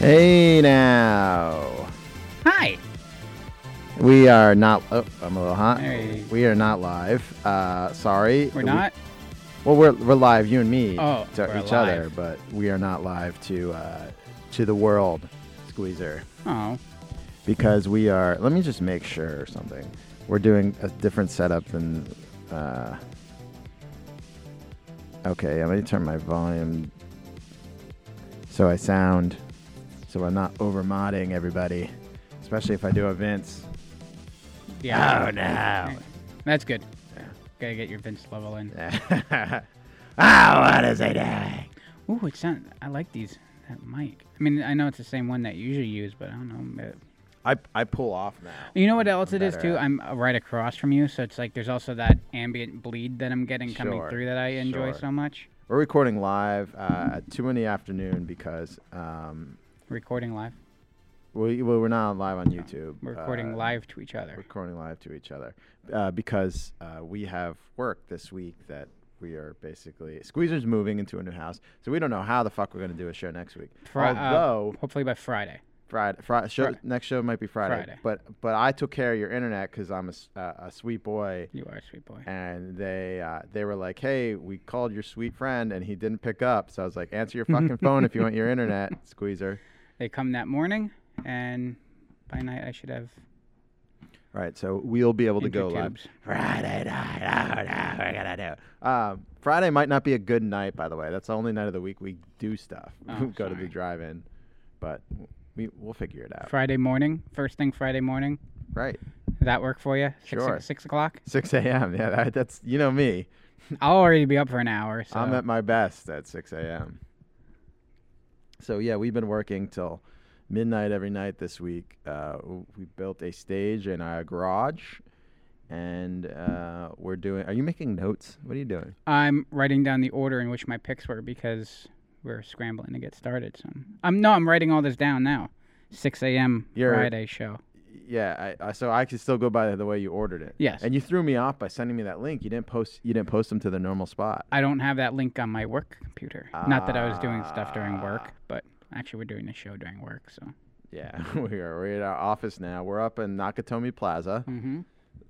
Hey now. We are not. Oh, I'm a little hot. Hey. We are not live. Uh, sorry. We're We- not. well, we're we're live, you and me, Oh, to each other, but we are not live to uh, to the world, Squeezer, Oh, because we are. Let me just make sure or something. We're doing a different setup than. Uh, okay, I'm gonna turn my volume so I sound so I'm not over modding everybody, especially if I do events. Yeah. Oh no. That's good. Gotta get your Vince level in. Ah, what is doing? Ooh, it sound. I like these. That mic. I mean, I know it's the same one that you usually use, but I don't know. I, I pull off now. You know what else it is too? at- I'm uh, right across from you, so it's like there's also that ambient bleed that I'm getting coming Sure, through that I enjoy sure. so much. We're recording live uh, at two in the afternoon because um, Recording live. We well, we're not live on YouTube. We're recording uh, live to each other. Recording live to each other uh, because uh, we have work this week that we are basically Squeezer's moving into a new house, so we don't know how the fuck we're gonna do a show next week. Fri- uh, Although hopefully by Friday. Friday, Friday show, next show might be Friday, Friday. but but I took care of your internet because I'm a, uh, a sweet boy. You are a sweet boy. and they uh, they were like, "Hey, we called your sweet friend, and he didn't pick up." So I was like, "Answer your fucking phone if you want your internet, squeezer." They come that morning, and by night I should have All right, so we'll be able to go live. Friday night. Oh no, we're gonna do. Um, Friday might not be a good night, by the way. That's the only night of the week we do stuff. Oh, go to the sorry. drive-in, but we we'll figure it out. Friday morning, first thing Friday morning. Right, Does that work for you? Six, Sure. Six o'clock. six a.m. Yeah, that, that's you know me. I'll already be up for an hour. So I'm at my best at 6 a.m. So yeah, we've been working till midnight every night this week. Uh, we built a stage in our garage, and uh, we're doing. Are you making notes? What are you doing? I'm writing down the order in which my picks were because we're scrambling to get started. So I'm no, I'm writing all this down now. 6 a.m. You're- Friday show. Yeah, I, I, so I can still go by the way you ordered it. Yes. And you threw me off by sending me that link. You didn't post. You didn't post them to the normal spot. I don't have that link on my work computer. Not that I was doing stuff during Ah. work, but actually we're doing the show during work. So. Yeah, we are. We're at our office now. We're up in Nakatomi Plaza. Mm-hmm.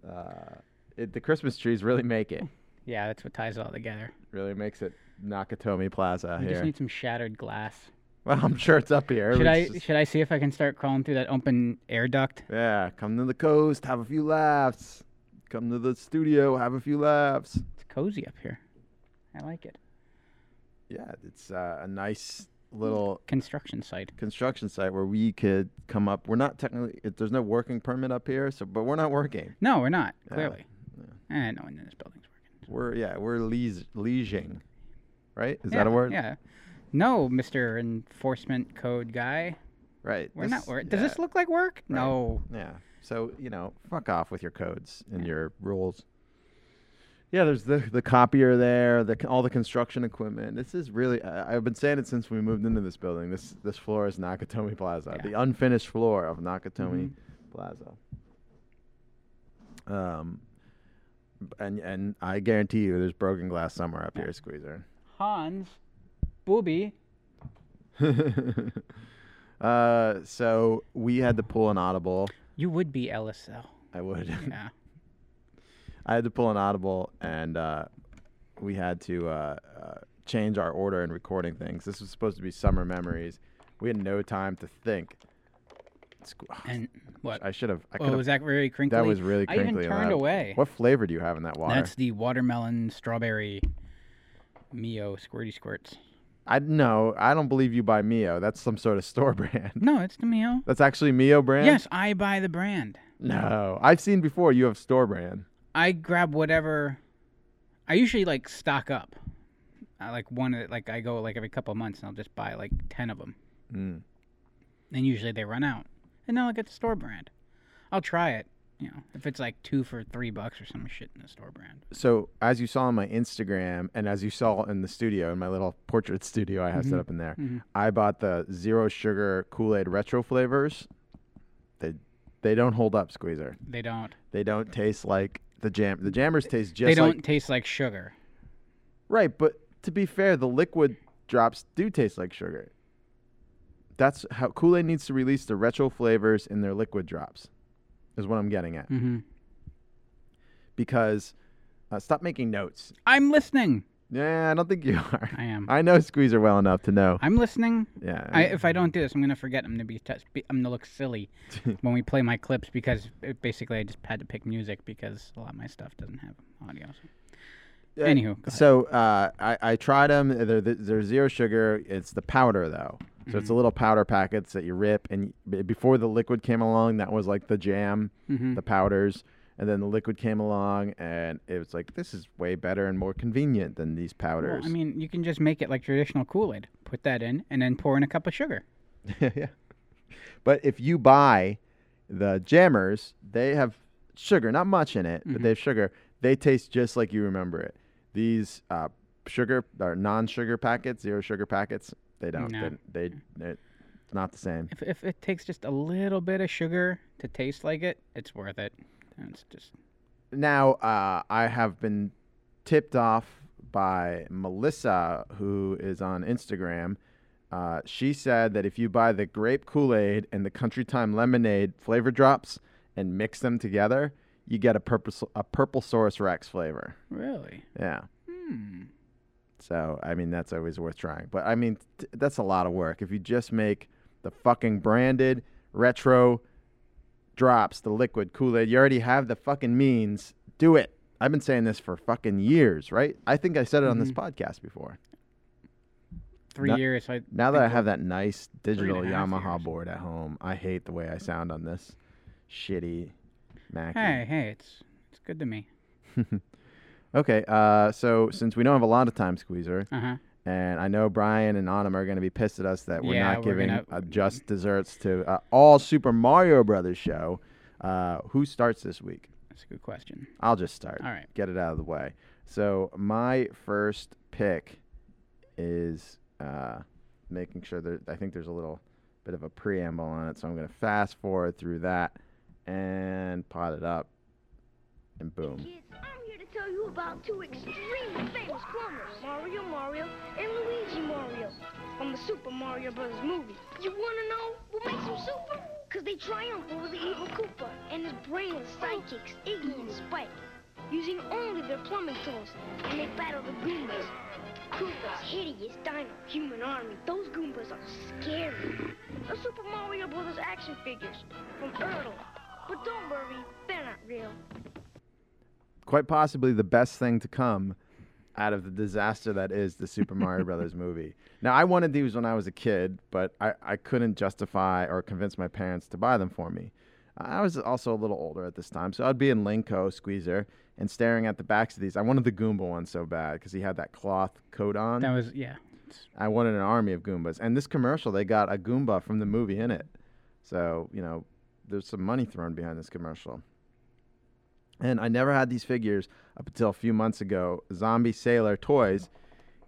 Uh, it, the Christmas trees really make it. Yeah, that's what ties it all together. Really makes it Nakatomi Plaza We here. just need some shattered glass. Well, I'm sure it's up here. Should I just- should I see if I can start crawling through that open air duct? yeah, come to the coast, have a few laughs. Come to the studio, have a few laughs. It's cozy up here. I like it. Yeah, it's uh, a nice little Construction site. construction site where we could come up. We're not technically. It, there's no working permit up here, so but we're not working. No, we're not. Yeah, Clearly. Eh, no one in this building's working. We're yeah, we're leas- leasing, right? Is yeah, that a word? Yeah. No, Mr. Enforcement Code guy. Right. We're this- not work. Does this look like work? Right. No. Yeah. So you know, fuck off with your codes and your rules. Yeah, there's the the copier there, the all the construction equipment. This is really. I, I've been saying it since we moved into this building. This this floor is Nakatomi Plaza, Yeah. the unfinished floor of Nakatomi Mhm. Plaza. Um, and and I guarantee you, there's broken glass somewhere up here, Squeezer. Hans. Booby. uh, so we had to pull an audible. You would be Ellis, though. I would. Yeah. I had to pull an audible, and uh, we had to uh, uh, change our order in recording things. This was supposed to be summer memories. We had no time to think. Squ- and what? I should have. I oh, was have. that very crinkly? That was really I even crinkly. and turned loud. away. What flavor do you have in that water? That's the watermelon strawberry Mio squirty squirts. I no. I don't believe you buy Mio. That's some sort of store brand. No, it's the Mio. That's actually Mio brand. Yes, I buy the brand. No, I've seen before. You have store brand. I grab whatever. I usually like stock up. I like one of like I go like every couple of months and I'll just buy like ten of them. Mm. And usually they run out, and then I'll get the store brand. I'll try it. you know, if it's like two for three bucks or some shit in the store brand. So as you saw on my Instagram, and as you saw in the studio, in my little portrait studio I have set Mhm. up in there, Mhm. I bought the zero sugar Kool Aid retro flavors. They they don't hold up, Squeezer. They don't. They don't taste like the jam. The jammers taste just they don't like taste like sugar. right. But to be fair, the liquid drops do taste like sugar. That's how Kool Aid needs to release the retro flavors in their liquid drops. Is what I'm getting at. hmm Because uh, stop making notes. I'm listening. Yeah, I don't think you are. I am. I know Squeezer well enough to know. I'm listening. Yeah. I, if I don't do this, I'm gonna forget. I'm gonna be. T- I'm gonna look silly when we play my clips because it, basically I just had to pick music because a lot of my stuff doesn't have audio. So. Uh, Anywho. So uh, I, I tried them. They're, they're zero sugar. It's the powder though. So it's the Mhm. little powder packets that you rip. And before the liquid came along, that was like the jam, Mhm. the powders. And then the liquid came along, and it was like this is way better and more convenient than these Well, powders. I mean, you can just make it like traditional Kool Aid. Put that in, and then pour in a cup of sugar. yeah. But if you buy the jammers, they have sugar, not much in it, but Mhm. they have sugar. They taste just like you remember it. These uh, sugar or non-sugar packets, zero sugar packets, they don't. No. They, they they're- it's not the same. If if it takes just a little bit of sugar to taste like it, it's worth it. It's just Now, uh, I have been tipped off by Melissa, who is on Instagram. Uh, she said that if you buy the grape Kool Aid and the Country Time lemonade flavor drops and mix them together, you get a purple a Purplesaurus Rex flavor. really. Yeah. Hmm. So I mean that's always worth trying. But I mean t- that's a lot of work. If you just make the fucking branded retro drops, the liquid Kool Aid, you already have the fucking means. Do it. I've been saying this for fucking years, right? I think I said it on this podcast before. Three years. I Now that I have that nice digital and a half Yamaha years. board at home, I hate the way I sound on this shitty Mac. Hey, hey, it's it's good to me. okay, uh, so since we don't have a lot of time, Squeezer, Uh huh. And I know Brian and Autumn are going to be pissed at us that we're Yeah, not we're giving gonna- uh, just desserts to uh, all Super Mario Brothers show. Uh, who starts this week? That's a good question. I'll just start. All right. Get it out of the way. So my first pick is uh, making sure that I think there's a little bit of a preamble on it, so I'm going to fast forward through that and pot it up, and boom. Tell you about two extremely famous plumbers, Mario Mario and Luigi Mario, from the Super Mario Bros. movie. You wanna know what makes them super? Cause they triumph over the evil Koopa and his brainless sidekicks, Iggy and Spike, using only their plumbing tools, and they battle the Goombas. Koopa's hideous dino human army. Those Goombas are scary. The Super Mario Bros. action figures from Ertl. But don't worry, they're not real. Quite possibly the best thing to come out of the disaster that is the Super Mario Brothers movie. Now, I wanted these when I was a kid, but I, I couldn't justify or convince my parents to buy them for me. I was also a little older at this time, so I'd be in Linko Squeezer and staring at the backs of these. I wanted the Goomba one so bad because he had that cloth coat on. That was yeah. I wanted an army of Goombas. And this commercial, they got a Goomba from the movie in it. So, you know, there's some money thrown behind this commercial. And I never had these figures up until a few months ago. Zombie Sailor Toys,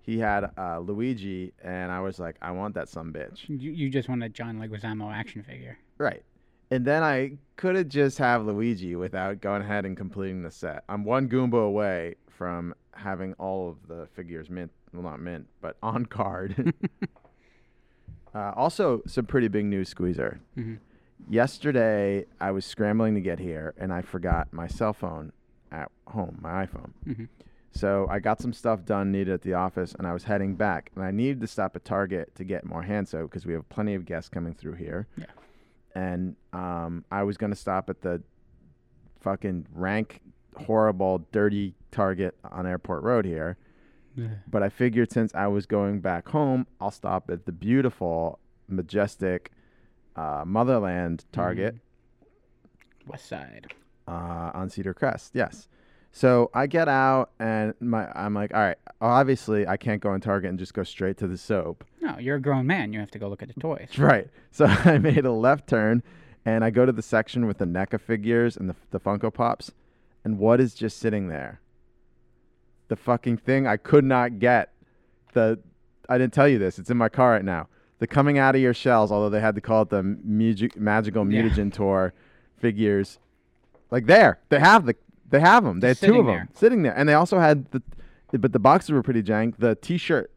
he had uh, Luigi, and I was like, I want that some bitch. You you just want a John Leguizamo action figure. Right. And then I could have just have Luigi without going ahead and completing the set. I'm one Goomba away from having all of the figures mint, well, not mint, but on card. uh, also, some pretty big news, Squeezer. Mhm. Yesterday, I was scrambling to get here, and I forgot my cell phone at home, my iPhone. Mhm. So I got some stuff done needed at the office, and I was heading back. And I needed to stop at Target to get more hand soap because we have plenty of guests coming through here. Yeah. And um, I was gonna stop at the fucking rank, horrible, dirty Target on Airport Road here. But I figured since I was going back home, I'll stop at the beautiful, majestic uh, Motherland Target West Side. uh, on Cedar Crest. Yes. So I get out and my I'm like, all right, obviously I can't go in Target and just go straight to the soap. No, you're a grown man. You have to go look at the toys. Right. So I made a left turn and I go to the section with the NECA figures and the the Funko Pops, and what is just sitting there? The fucking thing I could not get. The I didn't tell you this. It's in my car right now. The coming out of your shells, although they had to call it the magical Yeah. mutagen tour figures, like there they have the they have them. They had two of them there. sitting there, and they also had the, but the boxes were pretty jank. The T-shirt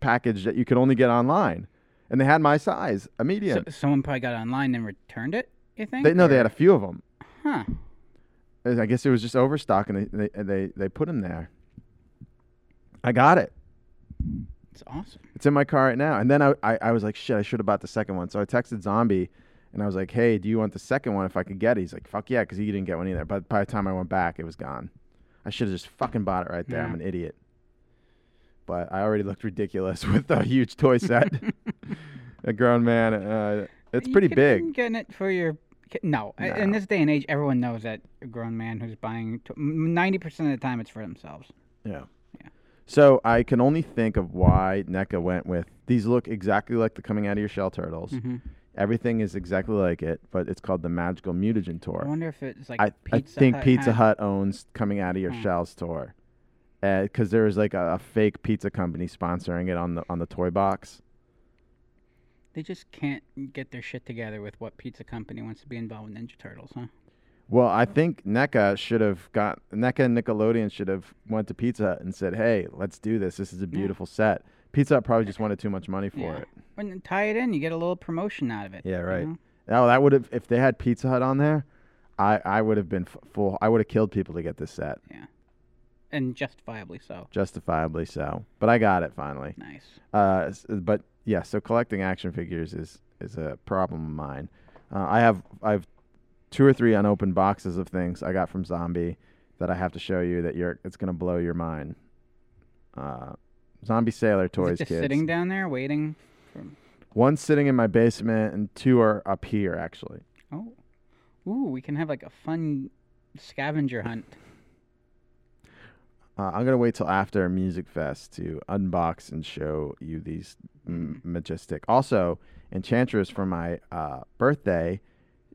package that you could only get online, and they had my size, a medium. So, someone probably got it online and returned it. You think? they no, they had a few of them. Huh. I guess it was just overstock, and they they they, they put them there. I got it. It's awesome. It's in my car right now. And then I, I, I was like, shit, I should have bought the second one. So I texted Zombie, and I was like, hey, do you want the second one if I could get it? He's like, fuck yeah, because he didn't get one either. But by the time I went back, it was gone. I should have just fucking bought it right there. I'm an idiot. But I already looked ridiculous with a huge toy set. a grown man. Uh, it's You pretty big. Getting it for your. ki- No, in this day and age, everyone knows that a grown man who's buying ninety percent of the time it's for themselves. Yeah. So I can only think of why NECA went with these look exactly like the coming out of your shell turtles. hmm Everything is exactly like it, but it's called the Magical Mutagen Tour. I wonder if it's like I, I think Hut Pizza had- Hut owns coming out of your Hmm. shells tour, because there was like a, a fake pizza company sponsoring it on the on the toy box. They just can't get their shit together with what pizza company wants to be involved with Ninja Turtles, huh? Well, I think NECA should have got NECA and Nickelodeon should have went to Pizza Hut and said, "Hey, let's do this. This is a beautiful set." Pizza Hut probably just wanted too much money for Yeah. it. When you tie it in, you get a little promotion out of it. Yeah, you right. know? Oh, that would have if they had Pizza Hut on there, I I would have been f- full. I would have killed people to get this set, Yeah. And justifiably so. justifiably so. But I got it finally. Nice. Uh, s- but yeah, so collecting action figures is is a problem of mine. Uh, I have I have two or three unopened boxes of things I got from Zombie that I have to show you that you're it's gonna blow your mind. Uh, Zombie Sailor Is toys, it just kids. sitting down there waiting? For... One's sitting in my basement, and two are up here actually. Oh, ooh, we can have like a fun scavenger hunt. Uh, I'm gonna wait till after Music Fest to unbox and show you these majestic. Also, Enchantress for my uh, birthday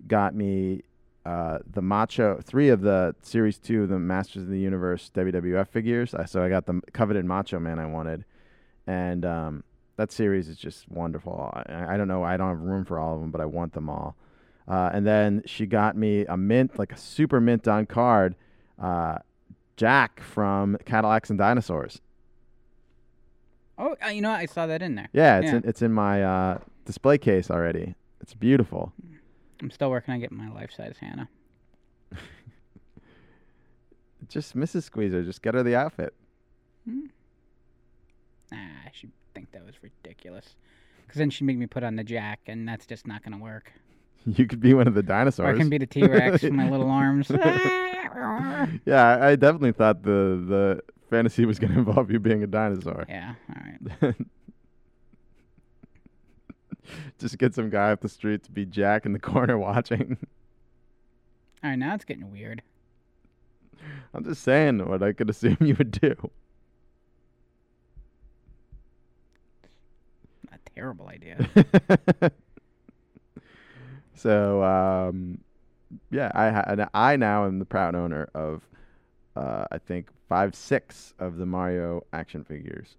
got me uh, the Macho three of the Series Two of the Masters of the Universe WWF figures. Uh, so I got the coveted Macho Man I wanted, and um, that series is just wonderful. I, I don't know, I don't have room for all of them, but I want them all. Uh, and then she got me a mint, like a super mint on card. Uh, Jack from Cadillacs and Dinosaurs. Oh, uh, you know, what? I saw that in there. Yeah, it's Yeah. In, it's in my uh, display case already. It's beautiful. I'm still working on getting my life size Hannah. Just Mrs. Squeezer, just get her the outfit. Hmm. Nah, she'd think that was ridiculous. Because then she'd make me put on the jack, and that's just not going to work. You could be one of the Or dinosaurs. I can be the T Rex with my little arms. yeah, I, I definitely thought the the fantasy was going to involve you being a dinosaur. yeah, all right. just get some guy off the street to be Jack in the corner watching. All right, now it's getting weird. I'm just saying what I could assume you would do. A terrible idea. so um, yeah, I ha- I now am the proud owner of uh, I think five, six of the Mario action figures.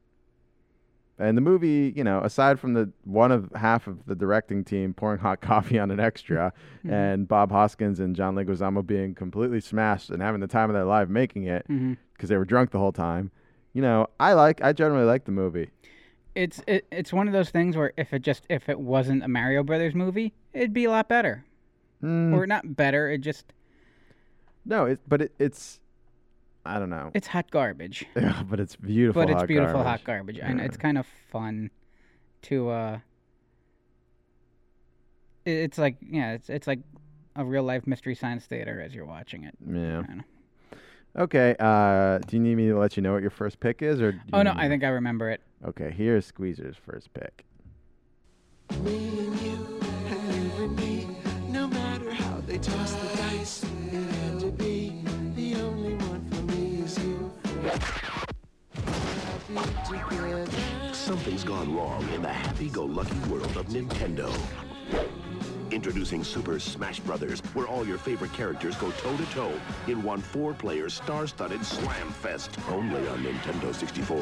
And the movie, you know, aside from the one of half of the directing team pouring hot coffee on an extra, Mhm. and Bob Hoskins and John Leguizamo being completely smashed and having the time of their life making it because they were drunk the whole time, you know, I like, I generally like the movie. It's it, it's one of those things where if it just if it wasn't a Mario Brothers movie, it'd be a lot better. Mm, Or not better. It just no, it, but it, it's, I don't know, it's hot garbage. Yeah, but it's beautiful. but it's hot beautiful garbage. hot garbage, and it's kind of fun to uh. It's like yeah, it's it's like a real life mystery science theater as you're watching it. Yeah. I know. Okay. Uh, do you need me to let you know what your first pick is, or? Oh no, need I think I remember it. Okay, here's Squeezer's first pick. Me and you, and you and me. No matter how they toss the Something's gone wrong in the happy-go-lucky world of Nintendo. Introducing Super Smash Brothers, where all your favorite characters go toe to toe in one four player star studded slam fest. Only on Nintendo 64.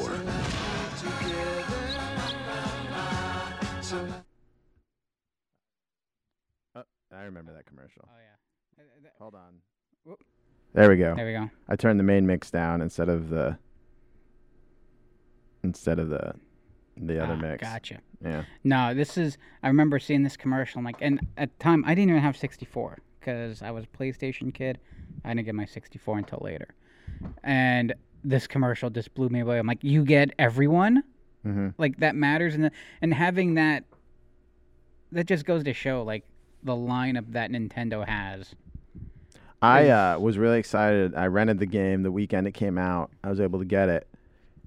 Oh, I remember that commercial. Oh yeah. Uh, uh, Hold on. Whoop. There we go. There we go. I turned the main mix down instead of the instead of the the other Ah, mix. Gotcha. Yeah. No, this is. I remember seeing this commercial. I'm like, and at the time I didn't even have 64 because I was a PlayStation kid. I didn't get my 64 until later, and this commercial just blew me away. I'm like, you get everyone, hmm like that matters, and the, and having that, that just goes to show like the lineup that Nintendo has. I uh, was really excited. I rented the game the weekend it came out. I was able to get it,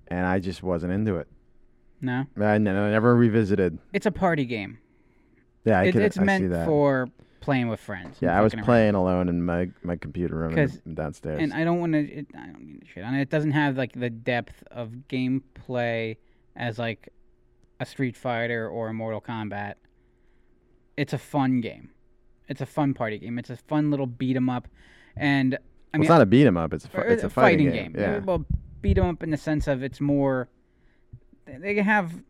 and I just wasn't into it. No, I, n- I never revisited. it's a party game. Yeah, I It, could. it's I see meant that. for playing with friends. and yeah, I was fucking around. playing alone in my my computer room in downstairs. and I don't want to. I don't mean to shit on it. It doesn't have like the depth of gameplay as like a Street Fighter or a Mortal Kombat. It's a fun game. It's a fun party game. It's a fun little beat 'em up, and I mean, it's not a beat 'em up. It's a, fi- or it's a fighting, game. game. Yeah. Well, beat 'em up in the sense of it's more. they- have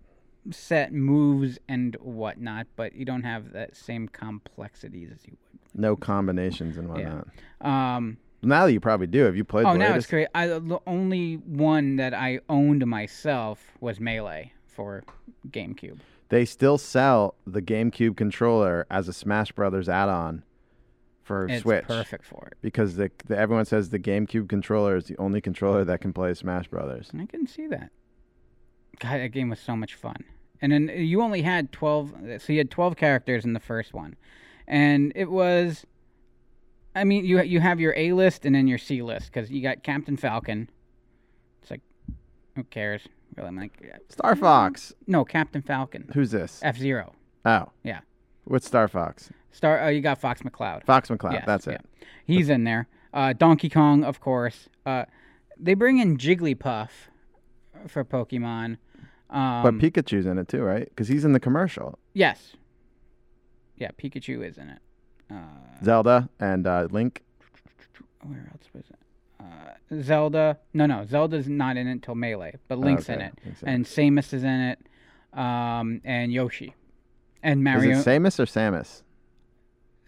set moves and whatnot, but you don't have that same complexities as you would. No combinations and whatnot. would. Um, Now that you probably do. Have you played? Oh, the now it's latest? great. I, the only one that I owned myself was Melee for GameCube. They still sell the GameCube controller as a Smash Brothers add-on for Switch. It's Switch perfect for it. because the, the everyone says the GameCube controller is the only controller that can play Smash Brothers. And I can see that. God, that game was so much fun. And then you only had 12, so you had 12 characters in the first one. And it was, I mean, you you have your A list and then your C list because you got Captain Falcon. It's like, who cares? Really, I'm like, Star Fox. no, Captain Falcon. Who's this? F Zero. Oh, Yeah. what's Star Fox? Star. Oh, you got Fox McCloud. Fox McCloud. Yes, That's yeah. it. He's in there. Uh, Donkey Kong, of course. Uh, they bring in Jigglypuff for Pokemon. Um, But Pikachu's in it too, right? Because he's in the commercial. yes, yeah, Pikachu is in it. Uh, Zelda and uh, Link. where else was it? Uh, Zelda. No, no, Zelda's not in it until Melee, but Link's in okay. it, in it. and Samus is in it, um, and Yoshi, and Mario. Is it Samus or Samus?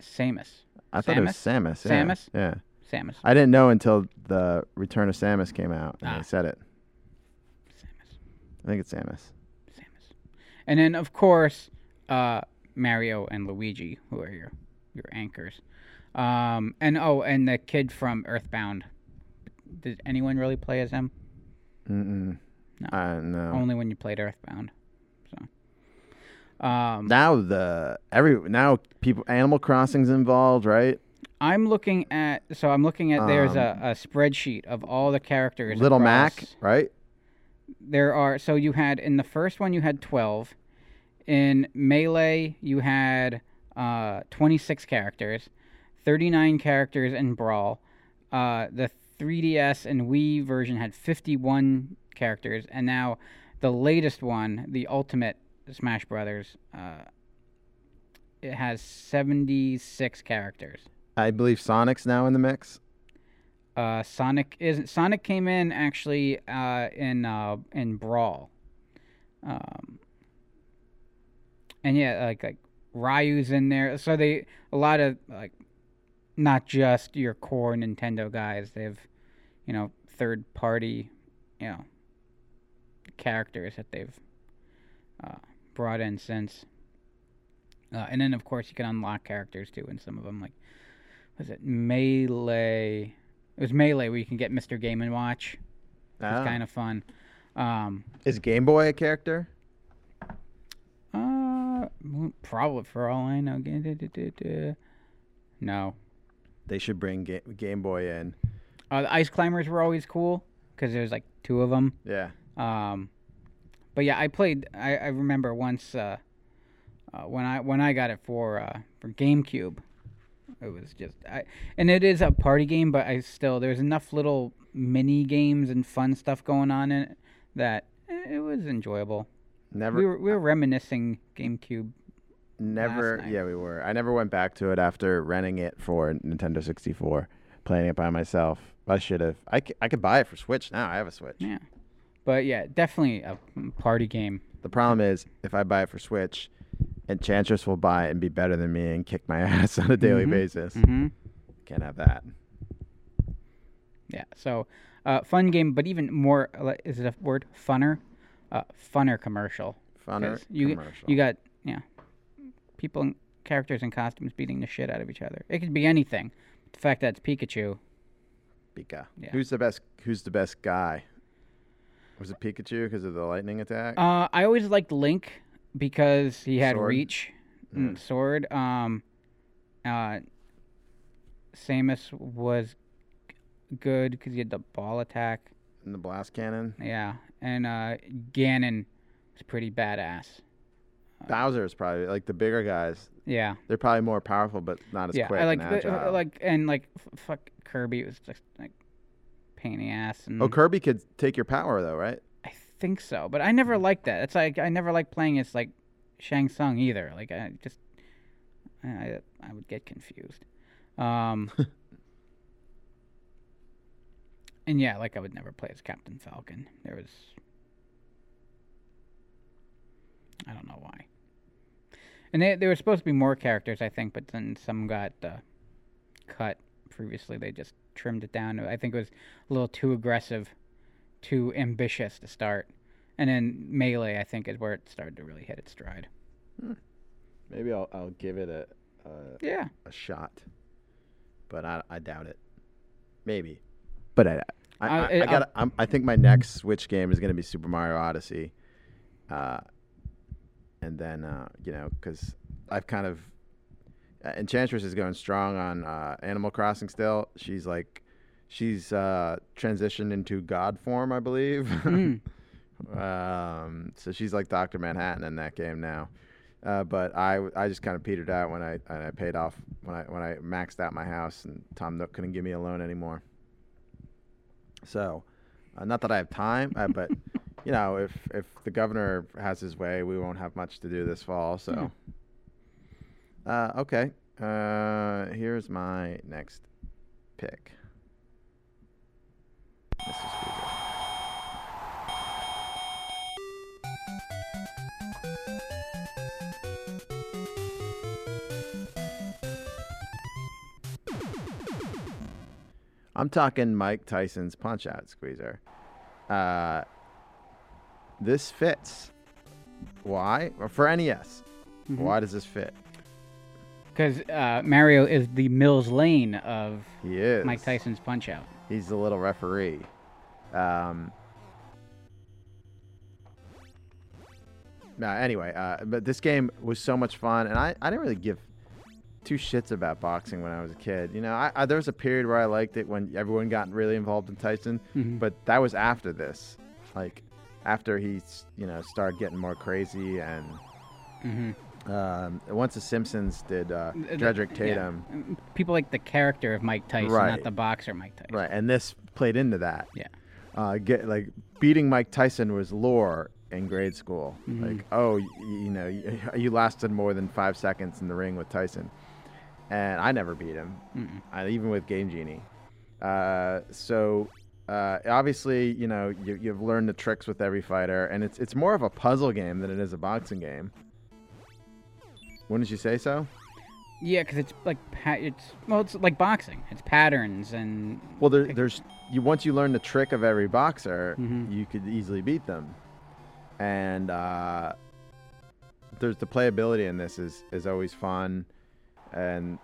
Samus. I thought it was Samus. Yeah. Samus? Yeah. Samus. I didn't know until the Return of Samus came out and Ah. they said it. Samus. I think it's Samus. Samus. And then of course, uh, Mario and Luigi, who are your your anchors. Um, and oh, and the kid from Earthbound. Did anyone really play as him? Mm-mm. No. Uh, no. Only when you played Earthbound. Um, now the every now people Animal Crossing's involved, right? I'm looking at so I'm looking at there's a, Um, a spreadsheet of all the characters. Little Mac, right? there are so you had in the first one you had 12 in melee you had uh 26 characters 39 characters in brawl uh the 3ds and wii version had 51 characters and now the latest one the ultimate smash brothers uh it has 76 characters I believe Sonic's now in the mix. uh, Sonic is Sonic came in actually uh, in uh, in Brawl, um, and yeah, like like Ryu's in there. So they a lot of like not just your core Nintendo guys. They have you know third party you know characters that they've uh, brought in since. Uh, and then of course you can unlock characters too, and some of them like was it Melee? It was Melee where you can get Mr. Game and Watch. It's Ah. kind of fun. Um, Is Game Boy a character? uh, probably for all I know. No. They should bring Ga- Game Boy in. Uh, the ice climbers were always cool because there's like two of them. Yeah. Um, but yeah, I played. I, I remember once uh, uh, when I when I got it for uh, for GameCube. It was just, I, and it is a party game, but I still there's enough little mini games and fun stuff going on in it that eh, it was enjoyable. Never. We were we were reminiscing GameCube Never. Yeah, we were. I never went back to it after renting it for Nintendo 64, playing it by myself. I should have. I, c- I could buy it for Switch now. I have a Switch. Yeah. But yeah, definitely a party game. The problem is, if I buy it for Switch, Enchantress will buy it and be better than me and kick my ass on a daily Mhm. basis. hmm Can't have that. Yeah. So, uh, fun game, but even more. uh, Is it a word? Funner. Uh, funner commercial. Funner you commercial. you got yeah, people and characters in costumes beating the shit out of each other. It could be anything. The fact that it's Pikachu. Pika. Yeah. Who's the best? Who's the best guy? Was it Pikachu because of the lightning attack? Uh, I always liked Link because he had Sword? reach, and sword. Um, uh, Samus was good because he had the ball attack. and the blast cannon. Yeah, and uh, Ganon was pretty badass. Bowser is probably like the bigger guys. Yeah, They're probably more powerful, but not as yeah. quick I like and the, uh, like and like f- fuck Kirby was just like pain in the ass. And oh, Kirby could take your power though, right? I think so, but I never liked that. It's like I never liked playing as like Shang Tsung either. Like I just I I would get confused. Um And yeah, like I would never play as Captain Falcon. There was I don't know why. And they there were supposed to be more characters, I think, but then some got uh, cut previously. They just trimmed it down. I think it was a little too aggressive too ambitious to start. And then melee, I think, is where it started to really hit its stride. Maybe I'll I'll give it a a, Yeah. a shot, but I I doubt it. Maybe, but I I, Uh, I, I got I'm, I think my next Switch game is gonna be Super Mario Odyssey, uh, and then uh, you know because I've kind of uh, Enchantress is going strong on uh, Animal Crossing still. She's like she's uh, transitioned into God form, I believe. Mm. Um, so she's like Doctor Manhattan in that game now. Uh, but I just kind of petered out when I, I paid off when I when I maxed out my house and Tom Nook couldn't give me a loan anymore. So, uh, not that I have time, uh, but you know, if if the governor has his way, we won't have much to do this fall. So, uh, okay. Uh, here's my next pick. Mr. Speaker. I'm talking Mike Tyson's Punch Out Squeezer. Uh, this fits. Why? For NES. Mm-hmm. Why does this fit? Because uh, Mario is the Mills Lane of He is. Mike Tyson's Punch Out. He's the little referee. Um, anyway, uh, but this game was so much fun, and I, I didn't really give two shits about boxing when I was a kid. You know, I, I, there was a period where I liked it when everyone got really involved in Tyson, Mhm. but that was after this. Like, after he, you know, started getting more crazy, and Mm-hmm. Um, once the Simpsons did uh, Drederick. Tatum. Mm, People like the character of Mike Tyson, Right. not the boxer Mike Tyson. Right, and this played into that. Yeah. Uh, get like beating Mike Tyson was lore in grade school. Mm-hmm. Like, oh, y- you know, you, you lasted more than five seconds in the ring with Tyson, and I never beat him, Mm-mm. I, even with Game Genie. Uh, so uh, obviously, you know, you, you've learned the tricks with every fighter, and it's it's more of a puzzle game than it is a boxing game. Wouldn't you say so? Yeah, because it's like it's well, it's like boxing. It's patterns and Well, there, there's you once you learn the trick of every boxer, Mhm. you could easily beat them, and uh, there's the playability in this is is always fun, and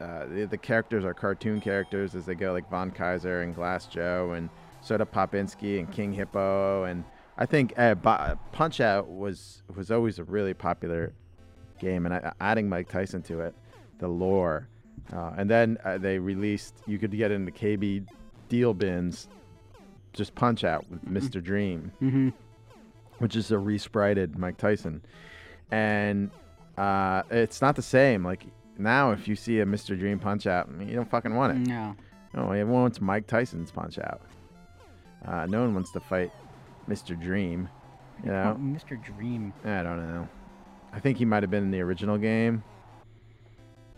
uh, the, the characters are cartoon characters as they go, like Von Kaiser and Glass Joe and Soda Popinski and King Hippo, and I think uh, Punch Out was was always a really popular game, and I, adding Mike Tyson to it, the lore, uh, and then uh, they released you could get into KB deal bins, just Punch Out with Mr. Dream, hmm which is a resprited Mike Tyson, and uh, it's not the same. Like now, if you see a Mr. Dream Punch Out, you don't fucking want it. no. No, everyone wants Mike Tyson's Punch Out. Uh, no one wants to fight Mr. Dream. You know, Mr. Dream. I don't know. I think he might have been in the original game,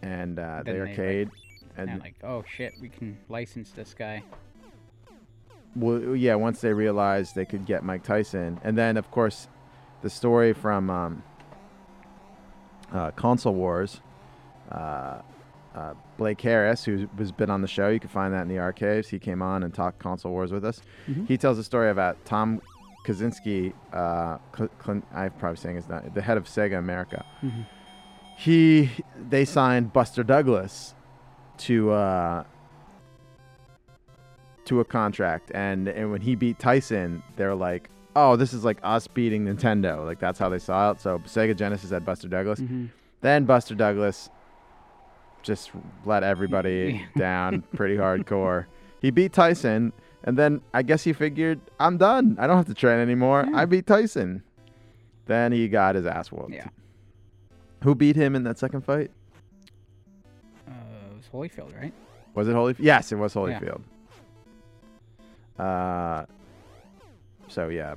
and uh, the Then they, like, arcade. And like, oh shit, we can license this guy. well, yeah, once they realized they could get Mike Tyson, and then of course, the story from um, uh, Console Wars. Uh, uh, Blake Harris, who has been on the show, you can find that in the archives. He came on and talked console wars with us. Mhm. He tells a story about Tom Kaczynski. Uh, I'm probably saying his not the head of Sega America. Mhm. He they signed Buster Douglas to uh, to a contract, and and when he beat Tyson, they're like, oh, this is like us beating Nintendo. Like that's how they saw it. So Sega Genesis had Buster Douglas. Mhm. Then Buster Douglas just let everybody down pretty hardcore. He beat Tyson, and then I guess he figured, I'm done. I don't have to train anymore. Yeah. I beat Tyson. Then he got his ass whooped. Yeah. Who beat him in that second fight? Uh, it was Holyfield, right? Was it Holyfield? Yes, it was Yeah. Holyfield. Uh, so yeah,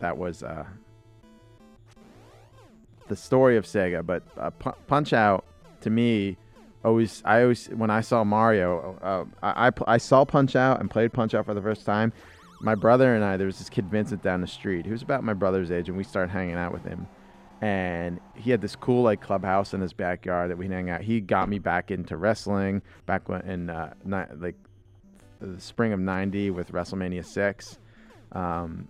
that was uh, the story of Sega. But uh, Pu- Punch Out to me, always I always when I saw Mario, uh, I I, I saw Punch Out and played Punch Out for the first time. My brother and I, there was this kid Vincent down the street. He was about my brother's age, and we started hanging out with him and he had this cool like clubhouse in his backyard that we hang out. He got me back into wrestling back when in uh, like the spring of '90 with WrestleMania six, um,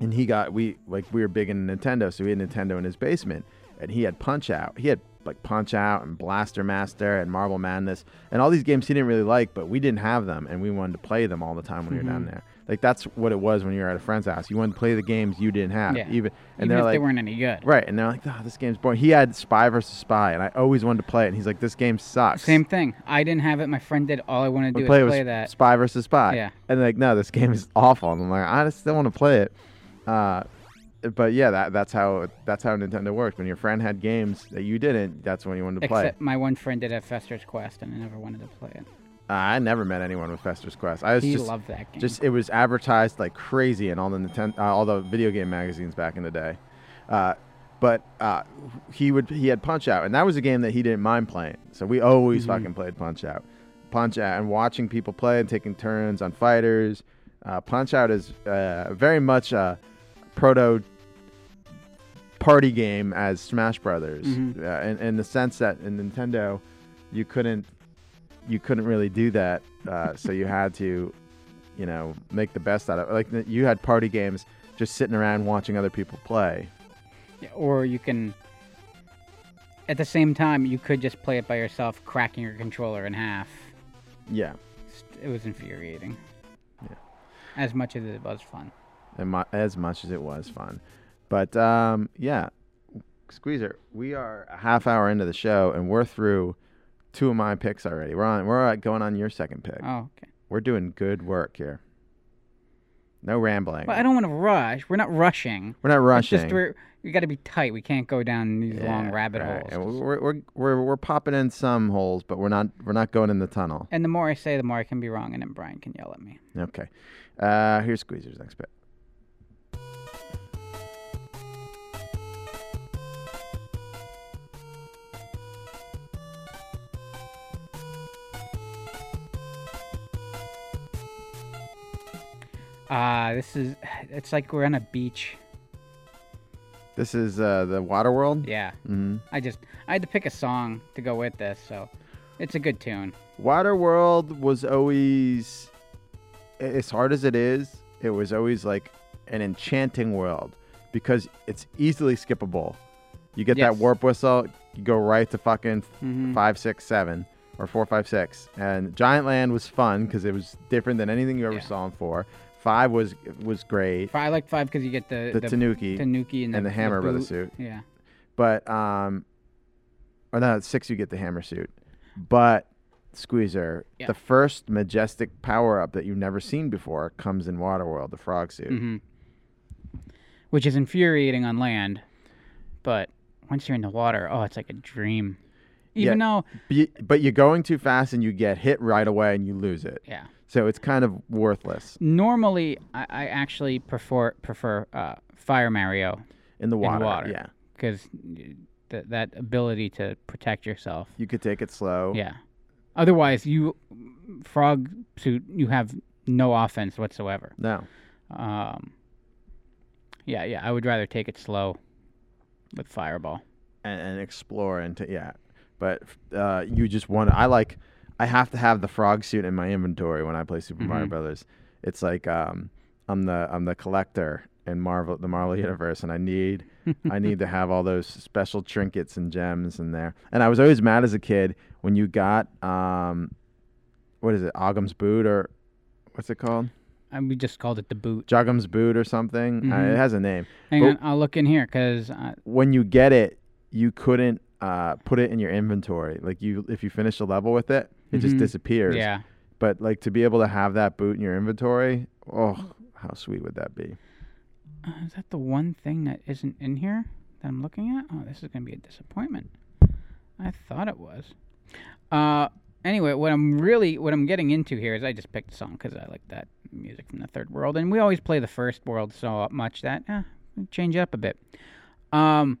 and he got we like we were big in Nintendo, so he had Nintendo in his basement, and he had Punch Out. He had like Punch Out and Blaster Master and Marble Madness and all these games he didn't really like, but we didn't have them, and we wanted to play them all the time when we were down Mhm. there. Like that's what it was when you were at a friend's house. You wanted to play the games you didn't have, Yeah. even and Even they're if like they weren't any good. Right, and they're like, "Oh, this game's boring." He had Spy versus Spy, and I always wanted to play it. And he's like, "This game sucks." Same thing. I didn't have it. My friend did. All I wanted to do play was play that. Spy versus Spy. Yeah. and they're like, "No, this game is awful." And I'm like, "I just still want to play it." Uh, but yeah, that that's how that's how Nintendo worked. When your friend had games that you didn't, that's when you wanted to play. Except my one friend did have Fester's Quest, and I never wanted to play it. Uh, I never met anyone with Fester's Quest. I was He just loved that game. just it was advertised like crazy in all the Nintendo, uh, all the video game magazines back in the day. Uh, but uh, he would he had Punch Out, and that was a game that he didn't mind playing. So we always Mhm. fucking played Punch Out, Punch Out, and watching people play and taking turns on fighters. Uh, Punch Out is uh, very much a proto party game as Smash Brothers, Mhm. uh, in, in the sense that in Nintendo, you couldn't you couldn't really do that, uh, so you had to, you know, make the best out of it. Like you had party games, just sitting around watching other people play. Yeah, or you can. At the same time, you could just play it by yourself, cracking your controller in half. Yeah, It was infuriating. Yeah. As much as it was fun. and mu- as much as it was fun, but um, yeah, Squeezer, we are a half hour into the show and we're through two of my picks already. We're on. We're uh, going on your second pick. Oh, okay. We're doing good work here. No rambling. Well, I don't want to rush. We're not rushing. We're not It's rushing. just we're, we got to be tight. We can't go down these long rabbit right. holes. We're, we're, we're, we're popping in some holes, but we're not we're not going in the tunnel. And the more I say, the more I can be wrong, and then Brian can yell at me. Okay. Uh, here's Squeezer's next bit. Uh, this is, it's like we're on a beach. This is uh, the Water World. Yeah. hmm I just, I had to pick a song to go with this, so it's a good tune. Water World was always, as hard as it is, it was always like an enchanting world because it's easily skippable. You get that warp whistle, you go right to fucking Mhm. five, six, seven, or four, five, six. And Giant Land was fun because it was different than anything you ever Yeah. saw in four. Five was was great. I like five because you get the, The, Tanuki, Tanuki and the, and the Hammer Brother boot. suit. Yeah. but um, or no, at six you get the Hammer suit. But Squeezer, Yeah. the first majestic power up that you've never seen before comes in Waterworld, the Frog suit. hmm Which is infuriating on land, but once you're in the water, oh, it's like a dream. Even though, But you're going too fast and you get hit right away and you lose it. yeah, So it's kind of worthless normally I, I actually prefer prefer uh, Fire Mario in the water. water. Yeah. because th- that ability to protect yourself. You could take it slow. Yeah. Otherwise, you frog suit you have no offense whatsoever. No. Um. Yeah, yeah. I would rather take it slow with fireball. and, and explore into yeah. But uh, you just want. I like. I have to have the frog suit in my inventory when I play Super Mario Mhm. Brothers. It's like um, I'm the I'm the collector in Marvel the Marvel universe, and I need I need to have all those special trinkets and gems in there. And I was always mad as a kid when you got um, what is it, Oggum's boot or what's it called, And we just called it the boot. Juggum's boot or something. Uh, Mhm. it has a name. Hang But- on, I'll look in here because uh, when you get it, you couldn't uh, put it in your inventory. Like you, if you finish a level with it, it just Mhm. disappears. yeah. But like to be able to have that boot in your inventory, oh, how sweet would that be? Uh, is that the one thing that isn't in here that I'm looking at? Oh, this is gonna be a disappointment. I thought it was. Uh, anyway, what I'm really what I'm getting into here is I just picked a song because I like that music from the third world, and we always play the first world so much that eh, change up a bit. Um,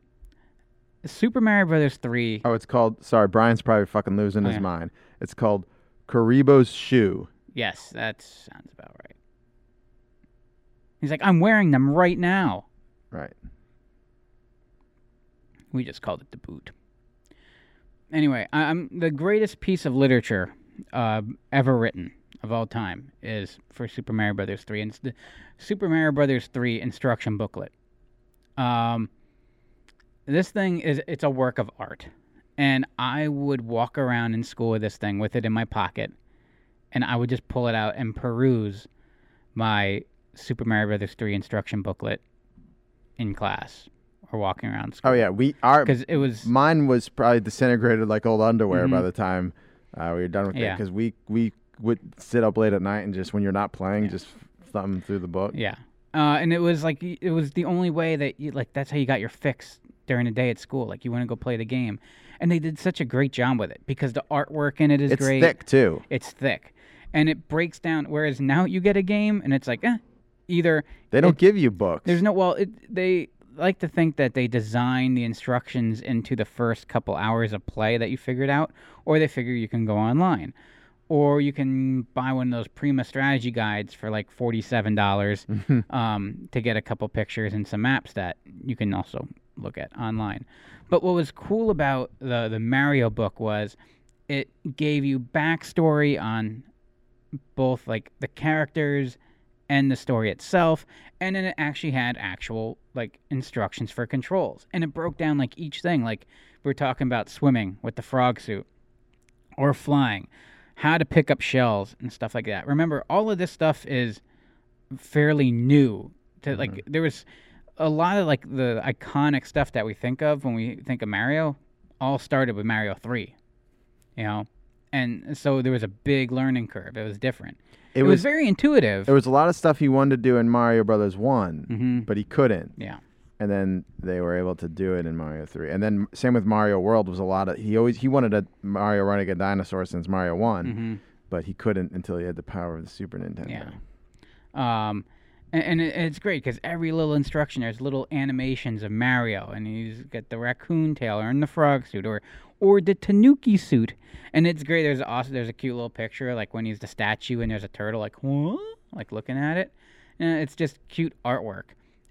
Super Mario Brothers three. Oh, it's called. Sorry, Brian's probably fucking losing Oh, his yeah. mind. It's called Kuribo's shoe. Yes, that sounds about right. He's like, I'm wearing them right now. Right. We just called it the boot. Anyway, I- I'm the greatest piece of literature uh, ever written of all time is for Super Mario Brothers 3, and it's the Super Mario Brothers 3 instruction booklet. Um, this thing is it's a work of art, and I would walk around in school with this thing with it in my pocket, and I would just pull it out and peruse my Super Mario Brothers 3 instruction booklet in class or walking around school Oh yeah, we are. because it was Mine was probably disintegrated like old underwear by Mhm. the time uh, we were done with it Yeah. because we we would sit up late at night and just when you're not playing, just thumb through the book. yeah uh, and it was like it was the only way that you like that's how you got your fix during the day at school like you want to go play the game and they did such a great job with it because the artwork in it is It's great thick too. it's thick and it breaks down whereas now you get a game and it's like eh, either They don't it- give you books. There's no well, it, they like to think that they design the instructions into the first couple hours of play that you figured out, or they figure you can go online, or you can buy one of those Prima strategy guides for like forty-seven dollars um, to get a couple pictures and some maps that you can also look at online. But what was cool about the the Mario book was it gave you backstory on both like the characters and the story itself and then it actually had actual like instructions for controls. And it broke down like each thing. Like we are talking about swimming with the frog suit or flying how to pick up shells and stuff like that. Remember all of this stuff is fairly new to like mm-hmm. there was a lot of like the iconic stuff that we think of when we think of mario all started with mario 3 you know and so there was a big learning curve it was different It it, was, was- very intuitive There was a lot of stuff he wanted to do in Mario Brothers One, Mhm. but he couldn't. yeah And then they were able to do it in Mario Three. And then same with Mario World was a lot of he always he wanted a Mario running a dinosaur since Mario One, Mhm. but he couldn't until he had the power of the Super Nintendo. Yeah. Um, and, it's great because every little instruction there's little animations of Mario, and he's got the raccoon tail or in the frog suit or or the Tanuki suit, and it's great. There's also there's a cute little picture like when he's the statue and there's a turtle like what like looking at it, and it's just cute artwork.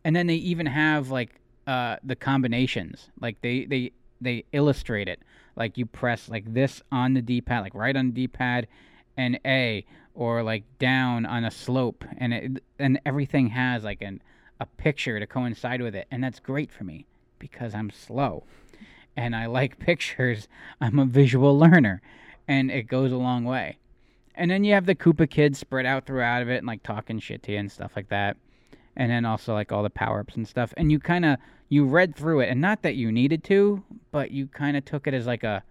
And then they even have like uh the combinations like they they they illustrate it like you press like this on the D-pad like right on D-pad and A or like down on a slope and it and everything has like an a picture to coincide with it and that's great for me because I'm slow and I like pictures. I'm a visual learner and it goes a long way. And then you have the Koopa kids spread out throughout of it and like talking shit to you and stuff like that. And then also like all the power-ups and stuff. And you kind of you read through it and not that you needed to, but you kind of took it as like a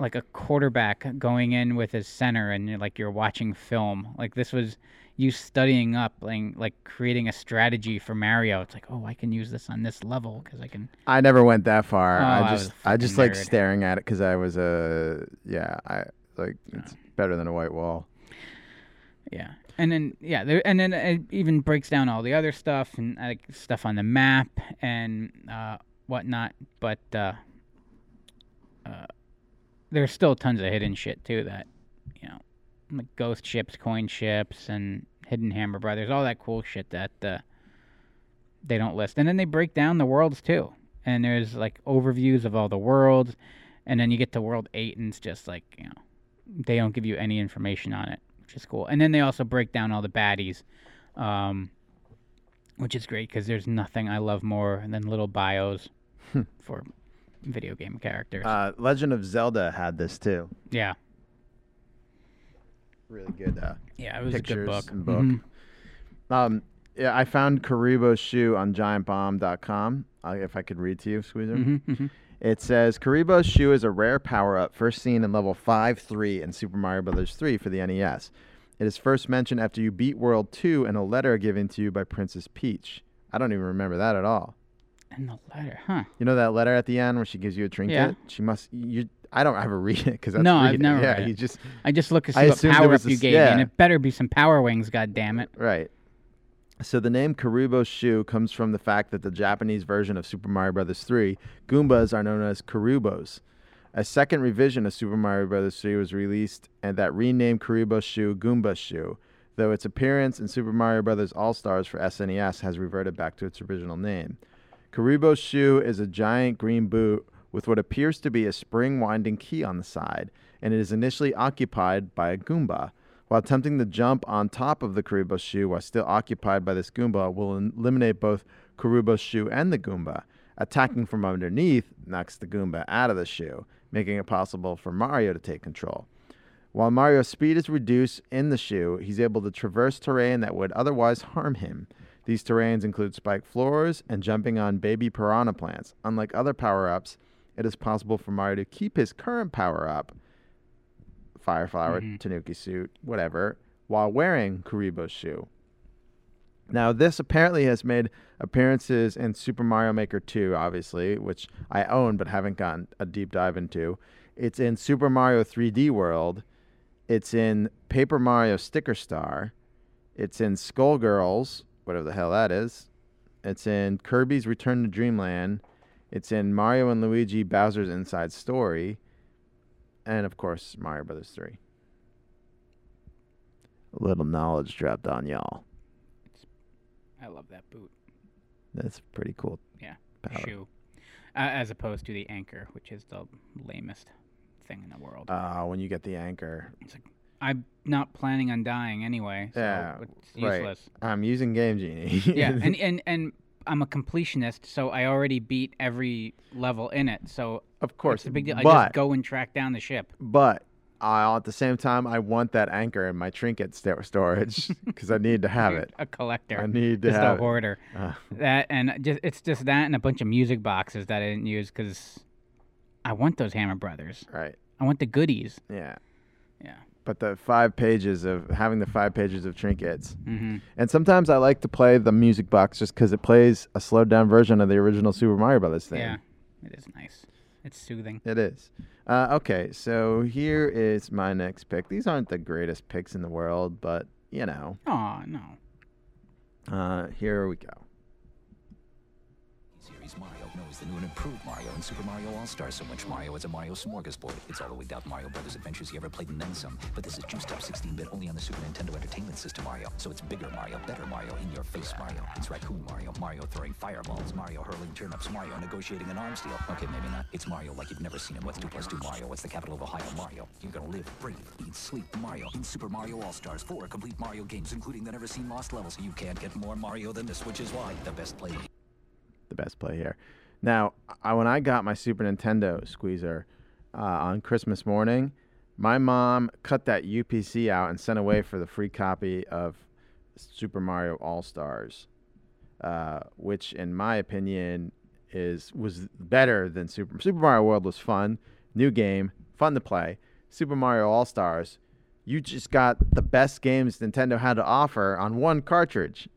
like a quarterback going in with his center and you're like you're watching film. Like this was you studying up like like creating a strategy for Mario. It's like, "Oh, I can use this on this level cuz I can I never went that far. Oh, I I just a I just like staring at it because I was a yeah I like it's better than a white wall. Yeah, and then yeah, there, and then it even breaks down all the other stuff and like stuff on the map and uh, whatnot, but uh, uh, there's still tons of hidden shit too that you know, like ghost ships, coin ships, and hidden Hammer Brothers, all that cool shit that uh, they don't list. And then they break down the worlds too, and there's like overviews of all the worlds, and then you get to World Eight, and it's just like you know, they don't give you any information on it, which is cool. And then they also break down all the baddies. Um, which is great because there's nothing I love more than little bios for video game characters. Uh, Legend of Zelda had this too. yeah, Really good. Uh, yeah, it was a good book. and book. Mhm. Um, yeah, I found Kuribo's shoe on giantbomb.com. Uh, if I could read to you, Squeezer. Mhm, mhm. It says Kuribo's shoe is a rare power up first seen in level 5 3 in Super Mario Bros. 3 for the NES. It is first mentioned after you beat World 2 in a letter given to you by Princess Peach. I don't even remember that at all. And the letter, huh? You know that letter at the end where she gives you a trinket? Yeah. She must. You. I don't ever read it because that's No, I've reading. never Yeah, read it. you just I just look to see I what power up a you gave me, and it better be some power wings. God damn it! Right. So the name Kuribo shoe comes from the fact that the Japanese version of Super Mario Bros. 3, Goombas are known as Kuribos. A second revision of Super Mario Bros. 3 was released and that renamed Kuribo shoe Goomba shoe, though its appearance in Super Mario Bros. All-Stars for SNES has reverted back to its original name. Kuribo shoe is a giant green boot with what appears to be a spring winding key on the side, and it is initially occupied by a Goomba. While attempting to jump on top of the Kuribo shoe while still occupied by this Goomba will eliminate both Kuribo's shoe and the Goomba. Attacking from underneath knocks the Goomba out of the shoe, making it possible for Mario to take control. While Mario's speed is reduced in the shoe, he's able to traverse terrain that would otherwise harm him. These terrains include spiked floors and jumping on baby piranha plants. Unlike other power ups, it is possible for Mario to keep his current power up, Fire Flower, mm-hmm. Tanuki suit, whatever, while wearing Kuribo's shoe. Now, this apparently has made appearances in Super Mario Maker 2, obviously, which I own but haven't gotten a deep dive into. It's in Super Mario 3D World. It's in Paper Mario Sticker Star. It's in Skullgirls, whatever the hell that is. It's in Kirby's Return to Dreamland. It's in Mario and Luigi Bowser's Inside Story. And of course, Mario Brothers 3. A little knowledge dropped on y'all. I love that boot That's pretty cool. Yeah, Power. shoe, uh, as opposed to the anchor, which is the lamest thing in the world. Uh, when you get the anchor. It's like, I'm not planning on dying anyway, so Yeah, it's right. useless. I'm using Game Genie. yeah, and, and and I'm a completionist, so I already beat every level in it. So of course. it's a big deal. I just go and track down the ship. but I, at the same time, I want that anchor in my trinket sto- storage because I need to have it. A collector. I need to just have a it. hoarder. Uh, That and just it's just that and a bunch of music boxes that I didn't use because I want those Hammer Brothers. right. I want the goodies. Yeah. Yeah. But the five pages of having the five pages of trinkets. hmm And sometimes I like to play the music box just because it plays a slowed down version of the original Super Mario Brothers thing. Yeah, it is nice. It's soothing. It is. Uh, okay, so here is my next pick. These aren't the greatest picks in the world, but you know, Oh no. uh, here we go. Series Mario knows the new and improved Mario in Super Mario All-Stars so much Mario is a Mario smorgasbord. It's all the wigged out Mario Brothers adventures you ever played and then some. But this is juiced up 16-bit only on the Super Nintendo Entertainment System Mario. So it's bigger Mario, better Mario, in your face Mario. It's Raccoon Mario, Mario throwing fireballs, Mario hurling turnips, Mario negotiating an arms deal. Okay, maybe not. It's Mario like you've never seen him. What's 2 plus 2 Mario? What's the capital of Ohio Mario? You're gonna live, breathe, eat, sleep Mario in Super Mario All-Stars. Four complete Mario games, including the never-seen lost levels. You can't get more Mario than this, which is why the best play the best play here. Now, I, when I got my Super Nintendo squeezer uh, on Christmas morning, my mom cut that UPC out and sent away for the free copy of Super Mario All Stars, uh, which, in my opinion, is was better than Super Super Mario World. Was fun, new game, fun to play. Super Mario All Stars, you just got the best games Nintendo had to offer on one cartridge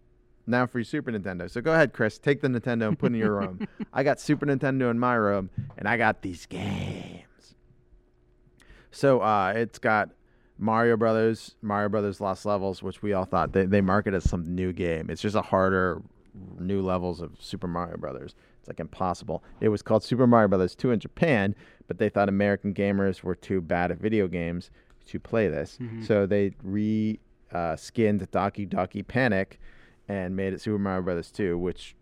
now for your Super Nintendo. So go ahead, Chris. Take the Nintendo and put it in your room. I got Super Nintendo in my room, and I got these games. So uh, it's got Mario Brothers, Mario Brothers Lost Levels, which we all thought they, they market as some new game. It's just a harder new levels of Super Mario Brothers. It's like impossible. It was called Super Mario Brothers 2 in Japan, but they thought American gamers were too bad at video games to play this. So they re uh, skinned Doki Doki Panic and made it Super Mario Brothers 2, which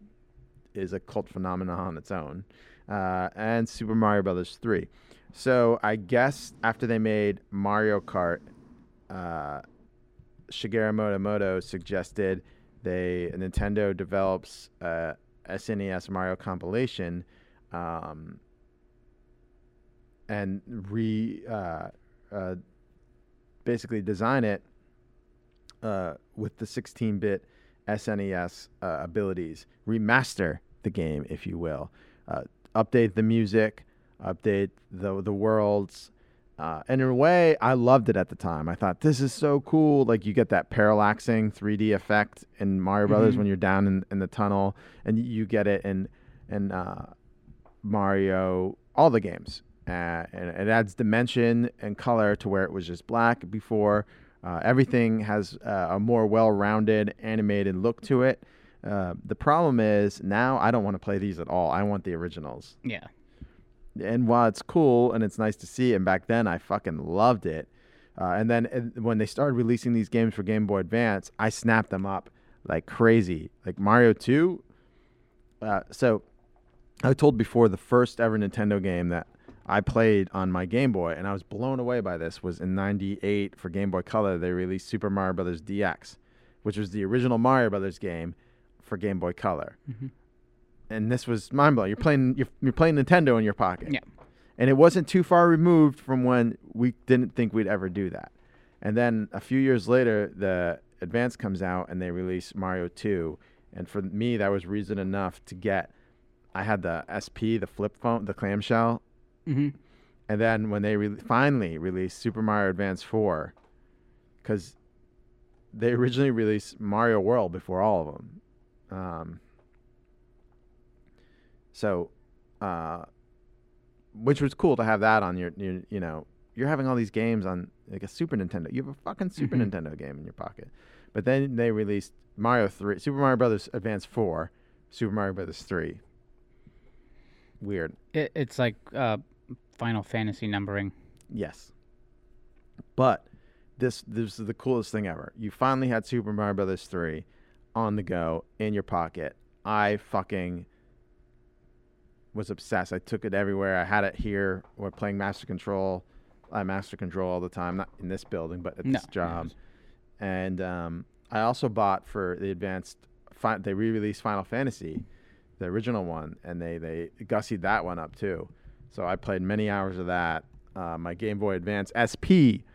is a cult phenomenon on its own, uh, and Super Mario Brothers 3. So I guess after they made Mario Kart, uh, Shigeru Miyamoto suggested they Nintendo develops a SNES Mario compilation, um, and re uh, uh, basically design it uh, with the 16-bit SNES uh, abilities, remaster the game, if you will, uh, update the music, update the the worlds. Uh, and in a way, I loved it at the time. I thought this is so cool. Like you get that parallaxing 3D effect in Mario Brothers when you're down in, in the tunnel, and you get it in in uh, Mario all the games. Uh, and it adds dimension and color to where it was just black before. Uh, everything has uh, a more well-rounded animated look to it. Uh, the problem is now I don't want to play these at all. I want the originals Yeah. and while it's cool and it's nice to see, and back then I fucking loved it. Uh, and then when they started releasing these games for Game Boy Advance, I snapped them up like crazy. Like Mario 2. Uh, so I told before the first ever Nintendo game that I played on my Game Boy, and I was blown away by this, was in '98 for Game Boy Color. They released Super Mario Brothers DX, which was the original Mario Brothers game for Game Boy Color. Mm-hmm. And this was mind blowing. You're playing, you're, you're playing Nintendo in your pocket Yeah. and it wasn't too far removed from when we didn't think we'd ever do that. And then a few years later, the Advance comes out and they release Mario 2, and for me that was reason enough to get. I had the SP, the flip phone, the clamshell, hmm and then when they re- finally released Super Mario Advance 4, because they originally released Mario World before all of them. Um, so, uh, which was cool to have that on your, your, you know, you're having all these games on like a Super Nintendo. You have a fucking Super Mhm. Nintendo game in your pocket. But then they released Mario 3, Super Mario Brothers Advance 4, Super Mario Brothers 3. Weird. It, it's like uh, Final Fantasy numbering. Yes. But this this is the coolest thing ever. You finally had Super Mario Brothers 3 on the go in your pocket. I fucking was obsessed. I took it everywhere. I had it here. We're playing Master Control. I Master Control all the time, not in this building, but at No, this job. And um, I also bought for the advanced. Fi- they re-released Final Fantasy, the original one, and they they gussied that one up too. So I played many hours of that. Uh, my Game Boy Advance SP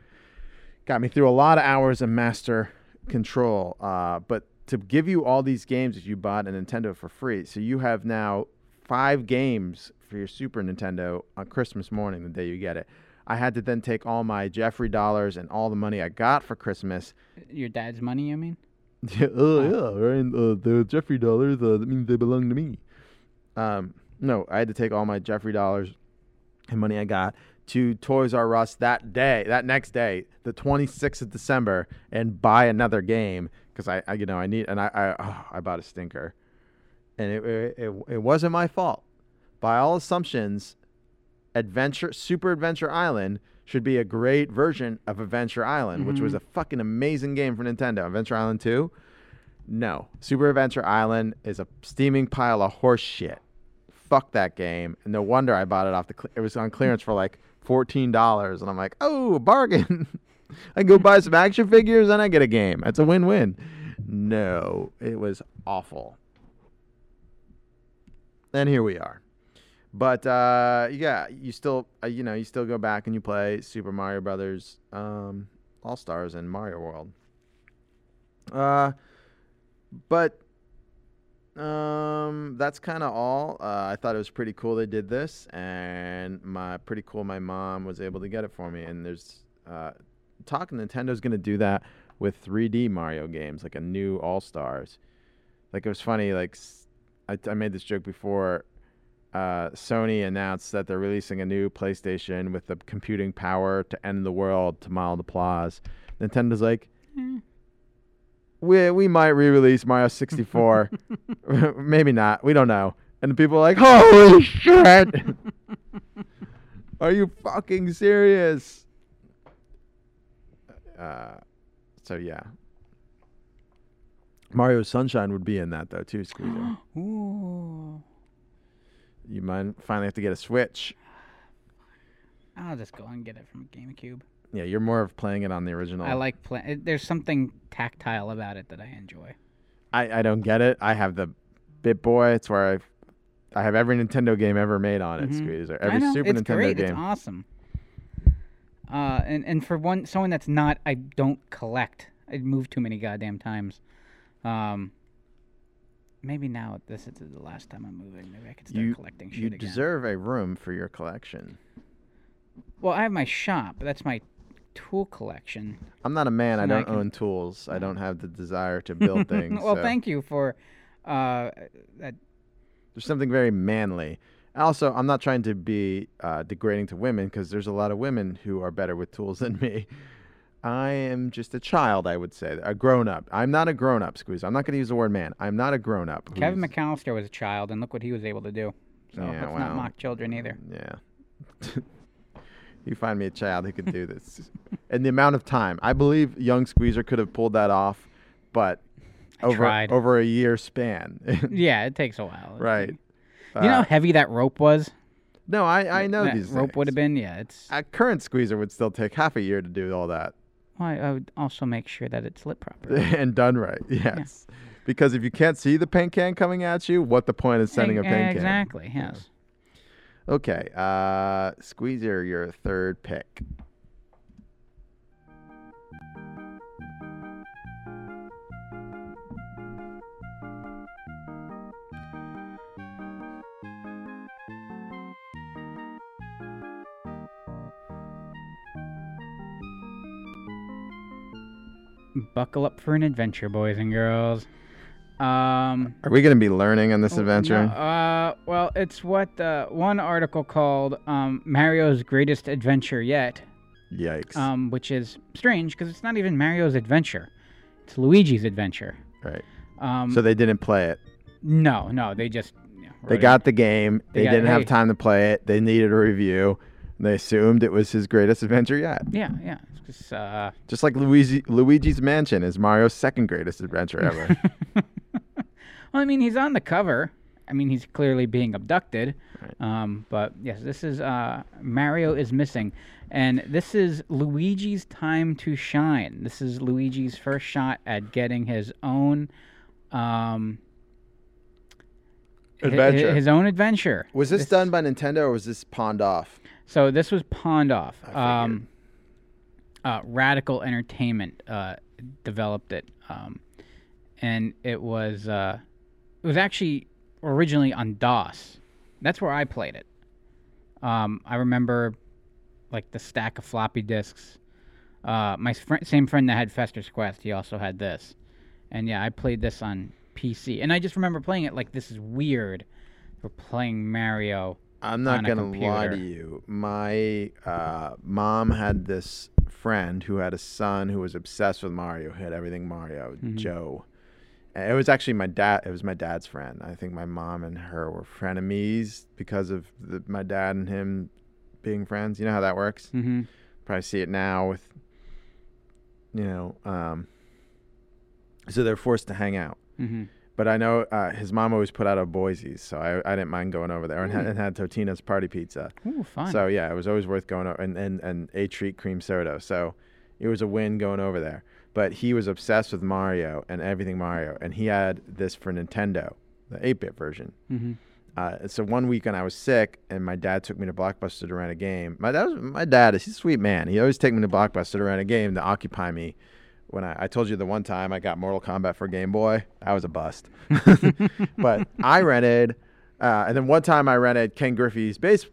got me through a lot of hours of Master Control. Uh, but to give you all these games that you bought a Nintendo for free, so you have now five games for your Super Nintendo on Christmas morning, the day you get it. I had to then take all my Jeffrey dollars and all the money I got for Christmas. Your dad's money, you mean? Yeah, oh yeah, right. Uh, the Jeffrey dollars, uh, that means they belong to me. Um, no, I had to take all my Jeffrey dollars and money I got to Toys R Us that day, that next day, the 26th of December, and buy another game because I, I, you know, I need, and I, I, oh, I bought a stinker, and it, it, it, it wasn't my fault. By all assumptions, Adventure Super Adventure Island should be a great version of Adventure Island, which was mm-hmm. a fucking amazing game for Nintendo. Adventure Island 2? No. Super Adventure Island is a steaming pile of horse shit. Fuck that game. And no wonder I bought it off the cle it was on clearance for like $14 and I'm like, "Oh, a bargain." I go buy some action figures and I get a game. It's a win-win. No, it was awful. And here we are. But uh, yeah, you still uh, you know you still go back and you play Super Mario Brothers um, All Stars and Mario World. Uh, but um, that's kind of all. Uh, I thought it was pretty cool they did this, and my pretty cool my mom was able to get it for me. And there's uh, talk Nintendo's gonna do that with 3D Mario games, like a new All Stars. Like it was funny. Like I made this joke before uh, Sony announced that they're releasing a new PlayStation with the computing power to end the world to mild applause. Nintendo's like, "Eh, we we might re-release Mario 64. Maybe not. We don't know. And the people are like, holy shit! are you fucking serious? Uh, so yeah. Mario Sunshine would be in that though too, Squeezer. Ooh. You might finally have to get a Switch. I'll just go and get it from GameCube. Yeah, you're more of playing it on the original. I like playing. There's something tactile about it that I enjoy. I, I don't get it. I have the Bit Boy. It's where I've I have every Nintendo game ever made on it, Mhm. I Every Super it's Nintendo great. game. It's awesome. Uh, and and for one, someone that's not, I don't collect. I moved too many goddamn times. Um, maybe now this is the last time I'm moving. Maybe I could start you collecting shit you again. deserve a room for your collection. well, I have my shop. That's my tool collection. I'm not a man. So I don't can- own tools. I don't have the desire to build things. well, so thank you for uh, that. There's something very manly. Also, I'm not trying to be uh, degrading to women because there's a lot of women who are better with tools than me. I am just a child, I would say, a grown up. I'm not a grown up, Squeeze. I'm not going to use the word man. I'm not a grown up. Kevin McAllister was a child, and look what he was able to do. So Yeah, let's not mock children either. Yeah. you find me a child who could do this. and the amount of time. I believe young Squeezer could have pulled that off, but I over tried. over a year span. Yeah, it takes a while. right. You know how Uh, heavy that rope was? no, I, I know that these rope would have things. been. Yeah, it's. A current Squeezer would still take half a year to do all that. Well, I, I would also make sure that it's lit properly. and done right. Yes. Because if you can't see the paint can coming at you, what the point is sending a paint can? Exactly. Yes. Okay. Uh, Squeezer, your third pick. Buckle up for an adventure, boys and girls. Um. Are we going to be learning on this Oh, adventure? no, uh, well, it's what uh, one article called um, Mario's Greatest Adventure Yet, Yikes. um, which is strange because it's not even Mario's adventure. It's Luigi's adventure. right. Um, So they didn't play it. no, no, they just. you know, They wrote it got the game. They They, got- didn't hey. have time to play it. They needed a review. They assumed it was his greatest adventure yet. Yeah, yeah. Just, uh, Just like Luigi, Luigi's Mansion is Mario's second greatest adventure ever. well, I mean, he's on the cover. I mean, he's clearly being abducted. Right. Um, but yes, this is uh, Mario is missing, and this is Luigi's time to shine. This is Luigi's first shot at getting his own um, Adventure. his own adventure. was this, done by Nintendo or was this pawned off? So this was pawned off. Um, uh, Radical Entertainment uh, developed it, um, and it was uh, it was actually originally on DOS. That's where I played it. Um, I remember like the stack of floppy disks. Uh, my fr- same friend that had Fester's Quest, he also had this, and yeah, I played this on PC. And I just remember playing it like this is weird. We're playing Mario. I'm not gonna lie to you. My uh, mom had this friend who had a son who was obsessed with Mario. He had everything Mario. Mm-hmm. Joe. And it was actually my dad. It was my dad's friend. I think my mom and her were frenemies because of the, my dad and him being friends. You know how that works. Mm-hmm. Probably see it now with, you know, um, so they're forced to hang out. Mm-hmm. But I know uh, his mom always put out a Boise's, so I, I didn't mind going over there and, had, and had Totino's party pizza. Ooh, fun. So yeah, it was always worth going over, and and and a treat cream soda. So it was a win going over there. But he was obsessed with Mario and everything Mario, and he had this for Nintendo, the 8-bit version. mm-hmm. Uh, so one weekend I was sick, and my dad took me to Blockbuster to rent a game. My dad, was, my dad is he's a sweet man. He always take me to Blockbuster to rent a game to occupy me. When I, I told you the one time I got Mortal Kombat for Game Boy, I was a bust. but I rented, uh, and then one time I rented Ken Griffey's base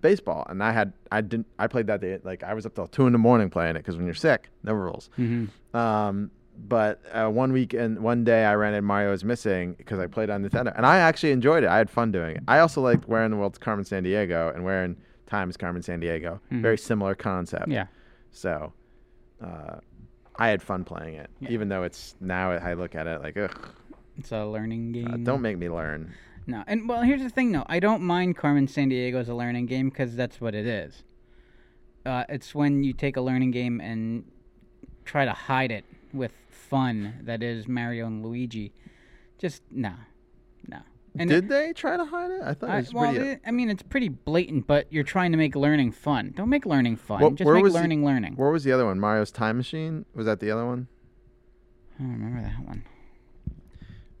baseball, and I had I didn't I played that day like I was up till two in the morning playing it because when you're sick, no rules. Mm-hmm. Um, but uh, one weekend, one day, I rented Mario is Missing because I played on Nintendo, and I actually enjoyed it. I had fun doing it. I also liked wearing the world's Carmen Sandiego and wearing Times Carmen Sandiego. Mhm. Very similar concept. Yeah. So, uh, I had fun playing it, Yeah. even though it's now I look at it like, ugh, It's a learning game. uh, don't make me learn. No, and well, here's the thing though. I don't mind Carmen Sandiego as a learning game because that's what it is. Uh, it's when you take a learning game and try to hide it with fun that is Mario and Luigi. Just no, no. And Did they try to hide it? I thought it was well, pretty. uh, it- I mean, it's pretty blatant, but you're trying to make learning fun. Don't make learning fun. Well, Just make was the- learning learning. Where was the other one? Mario's Time Machine? Was that the other one? I don't remember that one.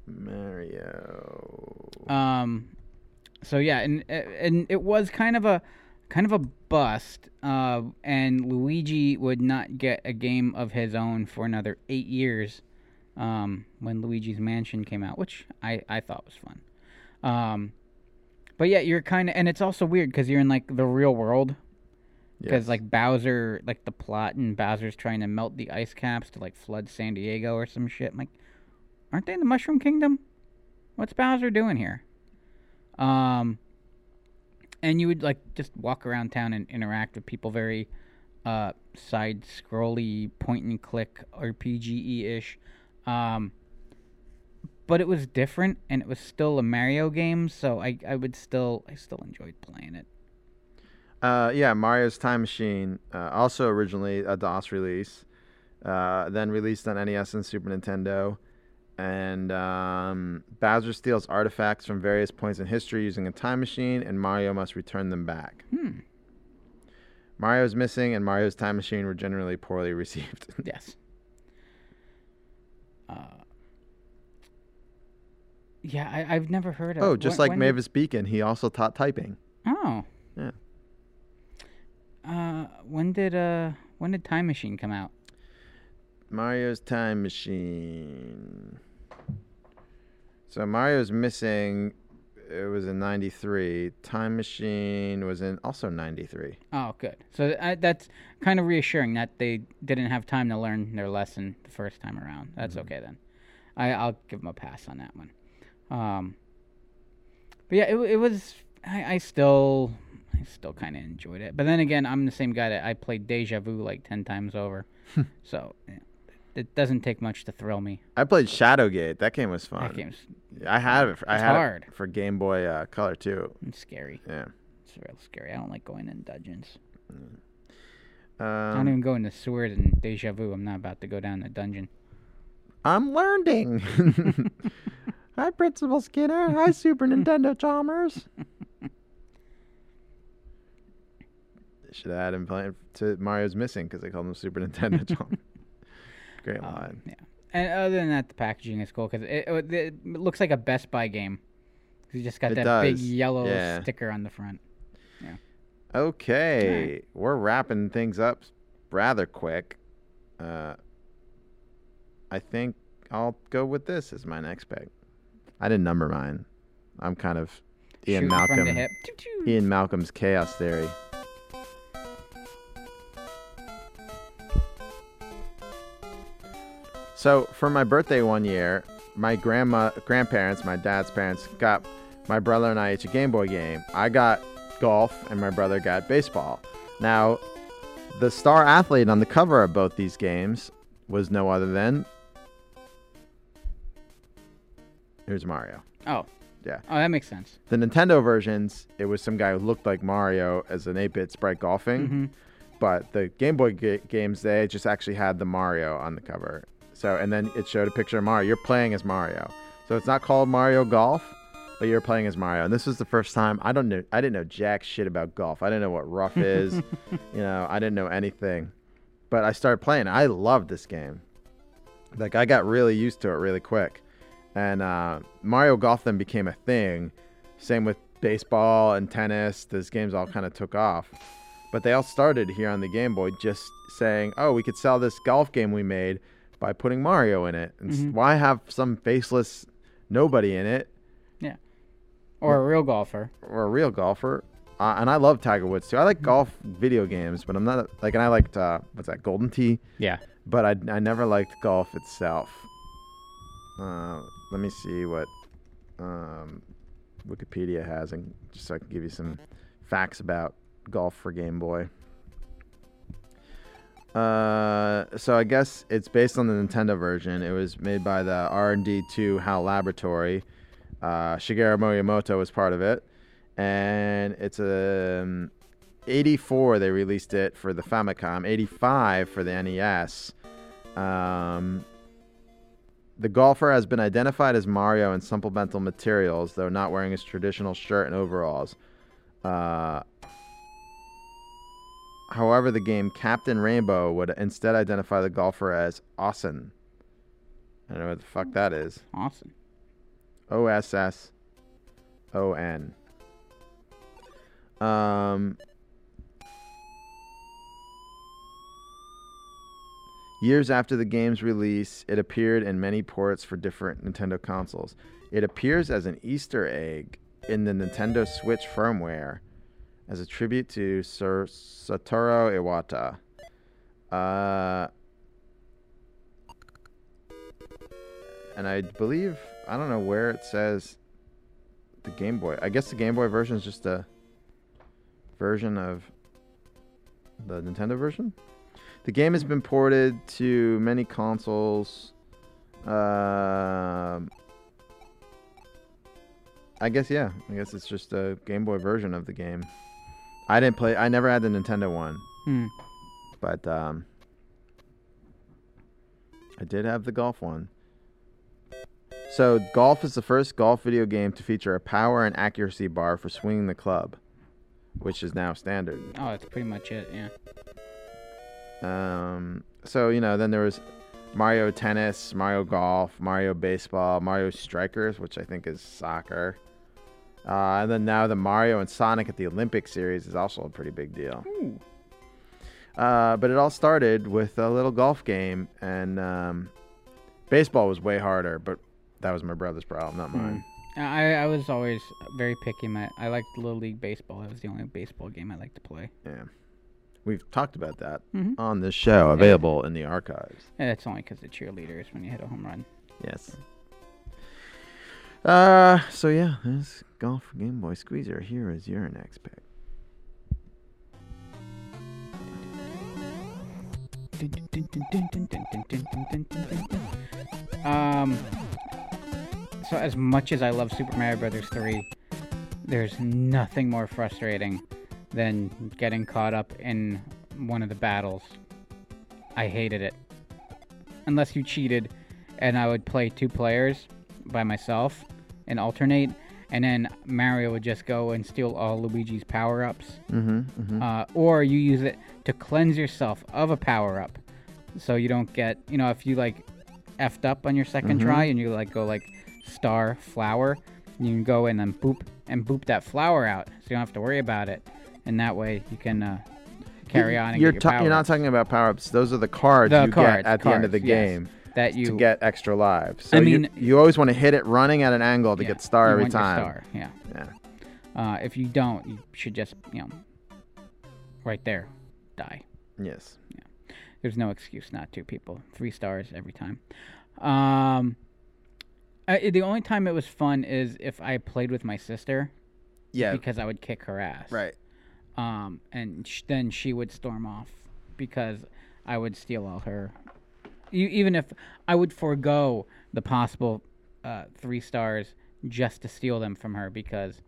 Mario. Um, so yeah, and and it was kind of a kind of a bust. Uh, and Luigi would not get a game of his own for another eight years. Um, when Luigi's Mansion came out, which I I thought was fun. Um, but yeah, you're kind of, and it's also weird because you're in like the real world. Because Yes. like Bowser, like the plot, and Bowser's trying to melt the ice caps to like flood San Diego or some shit. I'm like, aren't they in the Mushroom Kingdom? What's Bowser doing here? Um, and you would like just walk around town and interact with people very uh side scrolly point and click RPG ish. Um, but it was different and it was still a Mario game, so I I would still I still enjoyed playing it. Uh, yeah, Mario's Time Machine, uh, also originally a DOS release, uh, then released on NES and Super Nintendo. And um, Bowser steals artifacts from various points in history using a time machine, and Mario must return them back. Hmm. Mario's missing, and Mario's Time Machine were generally poorly received. Yes. Uh, yeah, I, I've never heard of. oh, just when- like when did- Mavis Beacon, he also taught typing. Oh. Yeah. Uh, when did uh when did Time Machine come out? Mario's Time Machine. So Mario's missing. It was in '93. Time Machine was in also '93. Oh, good. So uh, that's kind of reassuring that they didn't have time to learn their lesson the first time around. That's Mm-hmm. okay then. I I'll give them a pass on that one. Um. But yeah, it it was. I I still I still kind of enjoyed it. But then again, I'm the same guy that I played Deja Vu like ten times over. so yeah, it doesn't take much to thrill me. I played Shadowgate. That game was fun. That game's I had it. For, I It's had hard. it for Game Boy uh, Color too. It's scary. Yeah. It's real scary. I don't like going in dungeons. I don't Um, even go in the sewers in Deja Vu. I'm not about to go down the dungeon. I'm learning. Hi, Principal Skinner. Hi, Super Nintendo Chalmers. They should add him playing to Mario's Missing because they called him Super Nintendo Chalmers. Great Um, line. yeah. And other than that, the packaging is cool because it, it, it looks like a Best Buy game. you just got It that big yellow yeah. sticker on the front. Okay, we're wrapping things up rather quick. Uh, I think I'll go with this as my next pick. I didn't number mine. I'm kind of Ian Shooting Malcolm. from the hip. Ian Malcolm's Chaos Theory. So for my birthday one year, my grandma, grandparents, my dad's parents got my brother and I each a Game Boy game. I got golf, and my brother got baseball. Now, the star athlete on the cover of both these games was no other than. Here's Mario. Oh. Yeah. Oh, that makes sense. The Nintendo versions, it was some guy who looked like Mario as an 8-bit sprite golfing. Mhm. But the Game Boy ga- games, they just actually had the Mario on the cover. So, and then it showed a picture of Mario. You're playing as Mario. So it's not called Mario Golf, but you're playing as Mario. And this was the first time I don't know. I didn't know jack shit about golf. I didn't know what rough is. you know, I didn't know anything. But I started playing. I loved this game. Like I got really used to it really quick. And uh, Mario Golf then became a thing. Same with baseball and tennis. Those games all kind of took off. But they all started here on the Game Boy just saying, oh, we could sell this golf game we made by putting Mario in it. And Mhm. why have some faceless nobody in it Yeah. Or a real golfer. or a real golfer? Uh, and I love Tiger Woods too. I like golf video games, but I'm not like, and I liked, uh, what's that, Golden Tee? Yeah. But I, I never liked golf itself. Uh, let me see what um, Wikipedia has, and just so I can give you some facts about golf for Game Boy. Uh, so I guess it's based on the Nintendo version. It was made by the R&D 2 HAL Laboratory. Uh, Shigeru Miyamoto was part of it, and it's a um, 84 they released it for the Famicom, 85 for the NES. Um, the golfer has been identified as Mario in supplemental materials, though not wearing his traditional shirt and overalls. Uh, however, the game Captain Rainbow would instead identify the golfer as Ossen. I don't know what the fuck that is. Awesome. O S S O N. Um, years after the game's release, it appeared in many ports for different Nintendo consoles. It appears as an Easter egg in the Nintendo Switch firmware as a tribute to Sir Satoru Iwata. Uh, and I believe I don't know where it says the Game Boy. I guess the Game Boy version is just a version of the Nintendo version. The game has been ported to many consoles. Um, I guess yeah. I guess it's just a Game Boy version of the game. I didn't play. I never had the Nintendo one, Hmm. but um, I did have the golf one. So, golf is the first golf video game to feature a power and accuracy bar for swinging the club, which is now standard. Oh, that's pretty much it. Yeah. Um, so you know, then there was Mario Tennis, Mario Golf, Mario Baseball, Mario Strikers, which I think is soccer. Uh, and then now the Mario and Sonic at the Olympic Series is also a pretty big deal. Uh, but it all started with a little golf game, and um, baseball was way harder, but that was my brother's problem, not mine. I I was always very picky. My I liked Little League baseball. That was the only baseball game I liked to play. Yeah. We've talked about that Mhm. on this show, available in the archives. And that's only because the cheerleaders when you hit a home run. Yes. Uh, so yeah, this golf Game Boy Squeezer. Here is your next pick. Um. So as much as I love Super Mario Brothers 3, there's nothing more frustrating than getting caught up in one of the battles. I hated it. Unless you cheated, and I would play two players by myself and alternate, and then Mario would just go and steal all Luigi's power ups. Mm-hmm. mm-hmm. Uh, or you use it to cleanse yourself of a power up, so you don't get you know if you like effed up on your 2nd try and you like go like star flower, you can go and then boop and boop that flower out, so you don't have to worry about it, and that way you can uh, carry on. And you're, get your ta- you're not talking about power ups. Those are the cards The you cards, get at the end of the cards, yes. game that to you get extra lives. So I you- mean- you, always want to hit it running at an angle to yeah, get star you every want your time. Star, yeah. Yeah. Uh, if you don't, you should just you know right there die. Yes. There's no excuse not to, people. Three stars every time. Um, I, the only time it was fun is if I played with my sister Yeah. because I would kick her ass. Right. Um, and sh- then she would storm off because I would steal all her. E- even if I would forego the possible uh, three stars just to steal them from her because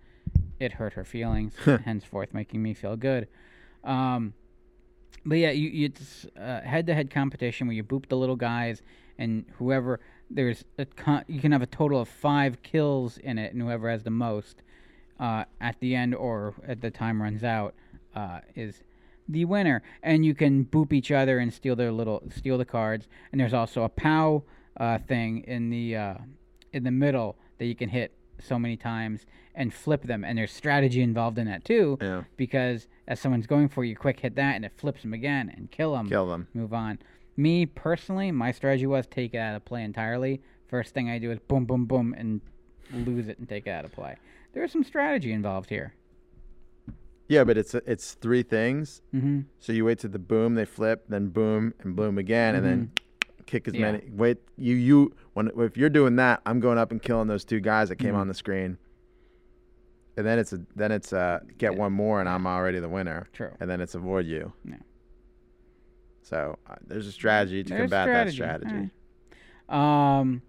it hurt her feelings, henceforth making me feel good. Um, but yeah, you, you it's uh, head-to-head competition where you boop the little guys, and whoever there's a con- you can have a total of five kills in it, and whoever has the most uh, at the end or at the time runs out uh, is the winner. And you can boop each other and steal their little steal the cards. And there's also a POW uh, thing in the uh, in the middle that you can hit so many times and flip them. And there's strategy involved in that too Yeah. because as someone's going for you, quick hit that and it flips them again and kill them. Kill them. Move on. Me personally, my strategy was take it out of play entirely. First thing I do is boom, boom, boom, and lose it and take it out of play. There is some strategy involved here. Yeah, but it's it's three things. Mm-hmm. So you wait to the boom, they flip, then boom and boom again, and then kick as Mm-hmm. Yeah. many. Wait, you you when if you're doing that, I'm going up and killing those two guys that came Mhm. on the screen. And then it's a then it's uh get Yeah. one more and I'm already the winner. True. And then it's avoid you. Yeah. So uh, there's a strategy to There's combat strategy, that strategy. alright. Um,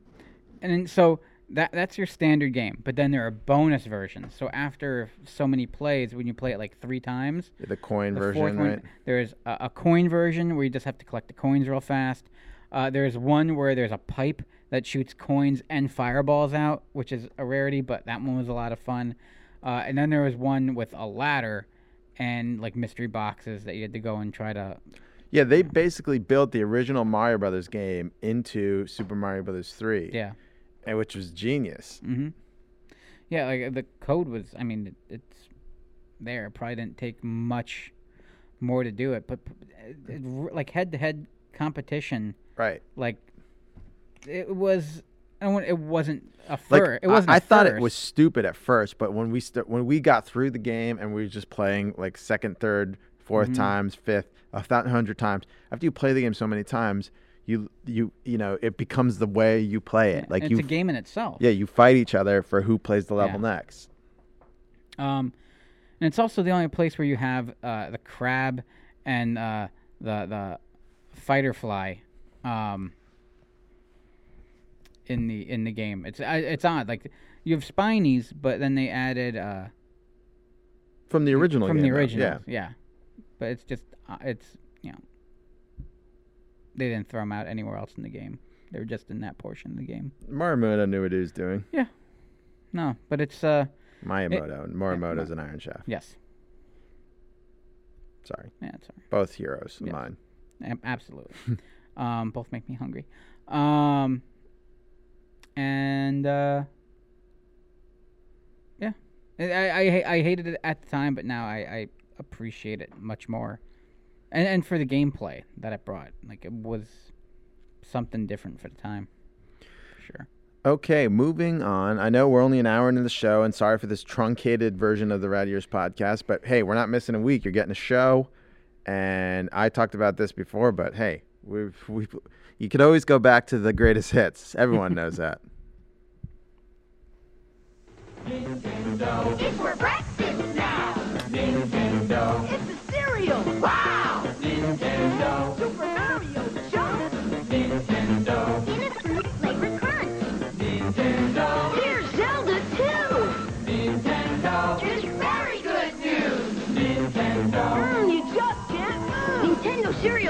and then, so that that's your standard game. But then there are bonus versions. So after so many plays, when you play it like three times, The coin the version, one, right? there's a, a coin version where you just have to collect the coins real fast. Uh, there's one where there's a pipe that shoots coins and fireballs out, which is a rarity, but that one was a lot of fun. Uh, and then there was one with a ladder and like mystery boxes that you had to go and try to. Yeah, they basically built the original Mario Brothers game into Super Mario Brothers 3. Yeah. And which was genius. Mm-hmm. Yeah, like uh, the code was. I mean, it, it's there. It probably didn't take much more to do it, but it, it, like head-to-head competition, Right. like it was. I don't want, it wasn't a Like It wasn't. I, thought it was stupid at first, but when we st- when we got through the game and we were just playing like second, third, 4th Mhm. times, fifth, a thousand hundred times. After you play the game so many times, you you you know it becomes the way you play it. Yeah, Like it's a game in itself. Yeah, you fight each other for who plays the level Yeah. next. Um, and it's also the only place where you have uh, the crab and uh, the the fighter fly. Um, in the in the game, it's it's odd. Like you have spinies, but then they added uh, From the original from the original. yeah. yeah. But it's just uh, it's you know they didn't throw them out anywhere else in the game. They were just in that portion of the game. Morimoto knew what he was doing. Yeah. No, but it's uh Miyamoto. and Morimoto's an Iron Chef. yes, Sorry. yeah, sorry. Both heroes Yes. mine. Ab- Absolutely. um, both make me hungry. Um, and uh, yeah, I, I I I hated it at the time, but now I, I appreciate it much more. And and for the gameplay that it brought, like it was something different for the time. For sure. Okay, moving on. I know we're only an hour into the show, and sorry for this truncated version of the Rad Years podcast, but hey, we're not missing a week. You're getting a show, and I talked about this before, but hey, we've, we've you could always go back to the greatest hits. Everyone knows that.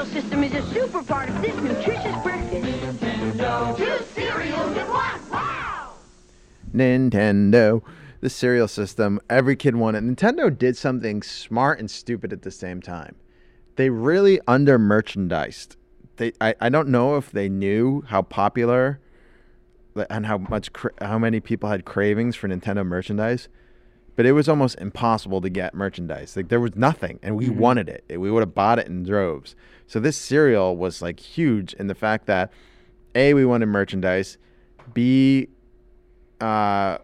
Cereal system is a super part of this nutritious breakfast. Nintendo. Two cereals in one. Nintendo, the cereal system. Every kid wanted. Nintendo did something smart and stupid at the same time. They really under merchandised. They, I, I don't know if they knew how popular and how much how many people had cravings for Nintendo merchandise, but it was almost impossible to get merchandise. Like there was nothing, and we wanted it. We would have bought it in droves. So this cereal was like huge in the fact that a we wanted merchandise, b uh,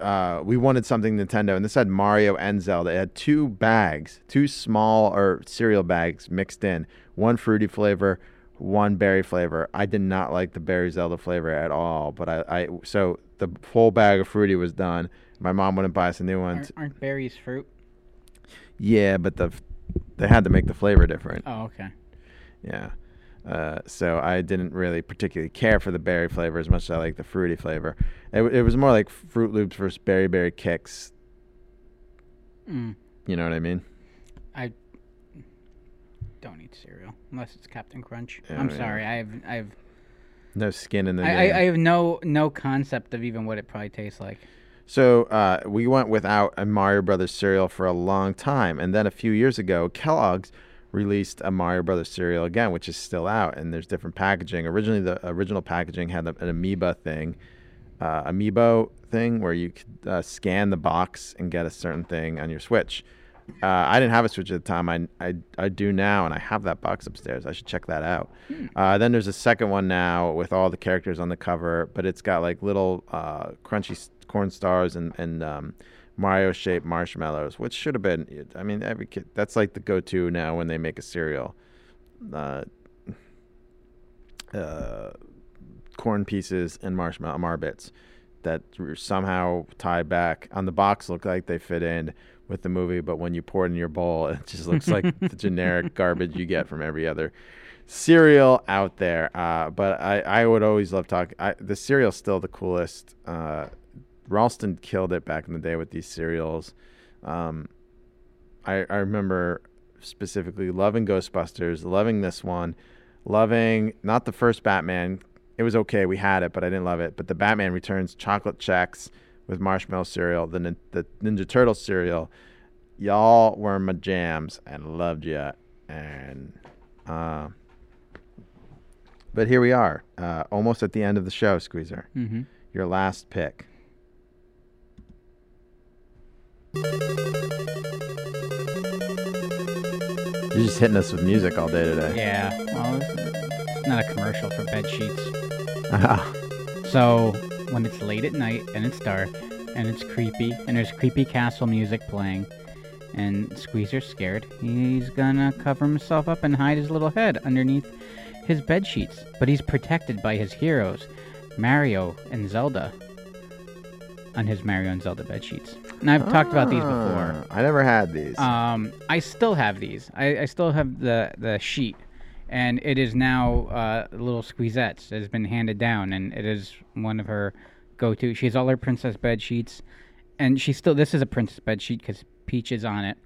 uh, we wanted something Nintendo, and this had Mario and Zelda. It had two bags, two small or cereal bags mixed in, one fruity flavor, one berry flavor. I did not like the berry Zelda flavor at all, but I, I so the full bag of fruity was done. My mom wouldn't buy us a new one. Aren't, aren't berries fruit? Yeah, but the they had to make the flavor different. Oh, okay. Yeah. Uh, so I didn't really particularly care for the berry flavor as much as I like the fruity flavor. It, it was more like Froot Loops versus Berry Berry Kix. Mm. You know what I mean? I don't eat cereal unless it's Captain Crunch. Yeah, I'm yeah. sorry. I have I have No skin in the I, game. I, I have no no concept of even what it probably tastes like. So uh, we went without a Mario Brothers cereal for a long time, and then a few years ago, Kellogg's released a Mario Brothers cereal again, which is still out, and there's different packaging. Originally, the original packaging had an amoeba thing, uh, amiibo thing, where you could uh, scan the box and get a certain thing on your Switch. Uh, I didn't have a Switch at the time. I, I, I do now, and I have that box upstairs. I should check that out. Uh, then there's a second one now with all the characters on the cover, but it's got like little uh, crunchy corn stars and, and um, Mario shaped marshmallows, which should have been. I mean, every kid. That's like the go to now when they make a cereal. Uh, uh, corn pieces and marshmallow marbits. that somehow tie back on the box look like they fit in with the movie, but when you pour it in your bowl, it just looks like the generic garbage you get from every other cereal out there. Uh, but I, I would always love talking. The cereal's still the coolest. Uh, Ralston killed it back in the day with these cereals. Um, I, I remember specifically loving Ghostbusters, loving this one, loving not the first Batman. It was okay, we had it, but I didn't love it. But the Batman Returns chocolate checks with marshmallow cereal, the nin- the Ninja Turtle cereal, y'all were my jams and loved ya. And uh, but here we are, uh, almost at the end of the show, Squeezer. Mm-hmm. Your last pick. You're just hitting us with music all day today. Yeah. Well, it's, not a commercial for bed sheets. So when it's late at night and it's dark and it's creepy and there's creepy castle music playing and Squeezer's scared, he's gonna cover himself up and hide his little head underneath his bed sheets. But he's protected by his heroes, Mario and Zelda, on his Mario and Zelda bed sheets. And I've talked about these before. Ah, I never had these. Um, I still have these. I, I still have the the sheet, and it is now uh, little Squeezette's. It has been handed down, and it is one of her go-to. She has all her princess bed sheets, and she still. This is a princess bed sheet because Peach is on it,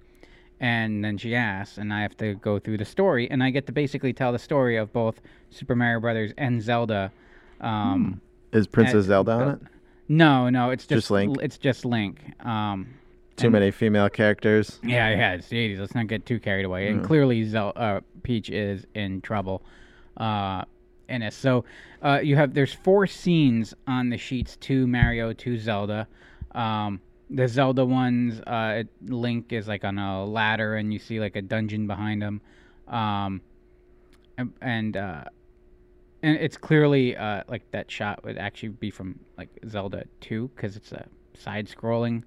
and then she asks, and I have to go through the story, and I get to basically tell the story of both Super Mario Brothers and Zelda. Um, Is Princess uh, Zelda on it? No, no, it's just, Just Link? It's just Link. Um, Too and- many female characters. yeah, yeah, it's the 80s. Let's not get too carried away. And clearly, Zel- uh, Peach is in trouble uh, in. So uh, you have there's four scenes on the sheets to Mario to Zelda. Um, the Zelda ones, uh, it, Link is like on a ladder, and you see like a dungeon behind him. Um, and and, uh, and it's clearly uh, like that shot would actually be from like Zelda 2 because it's a side-scrolling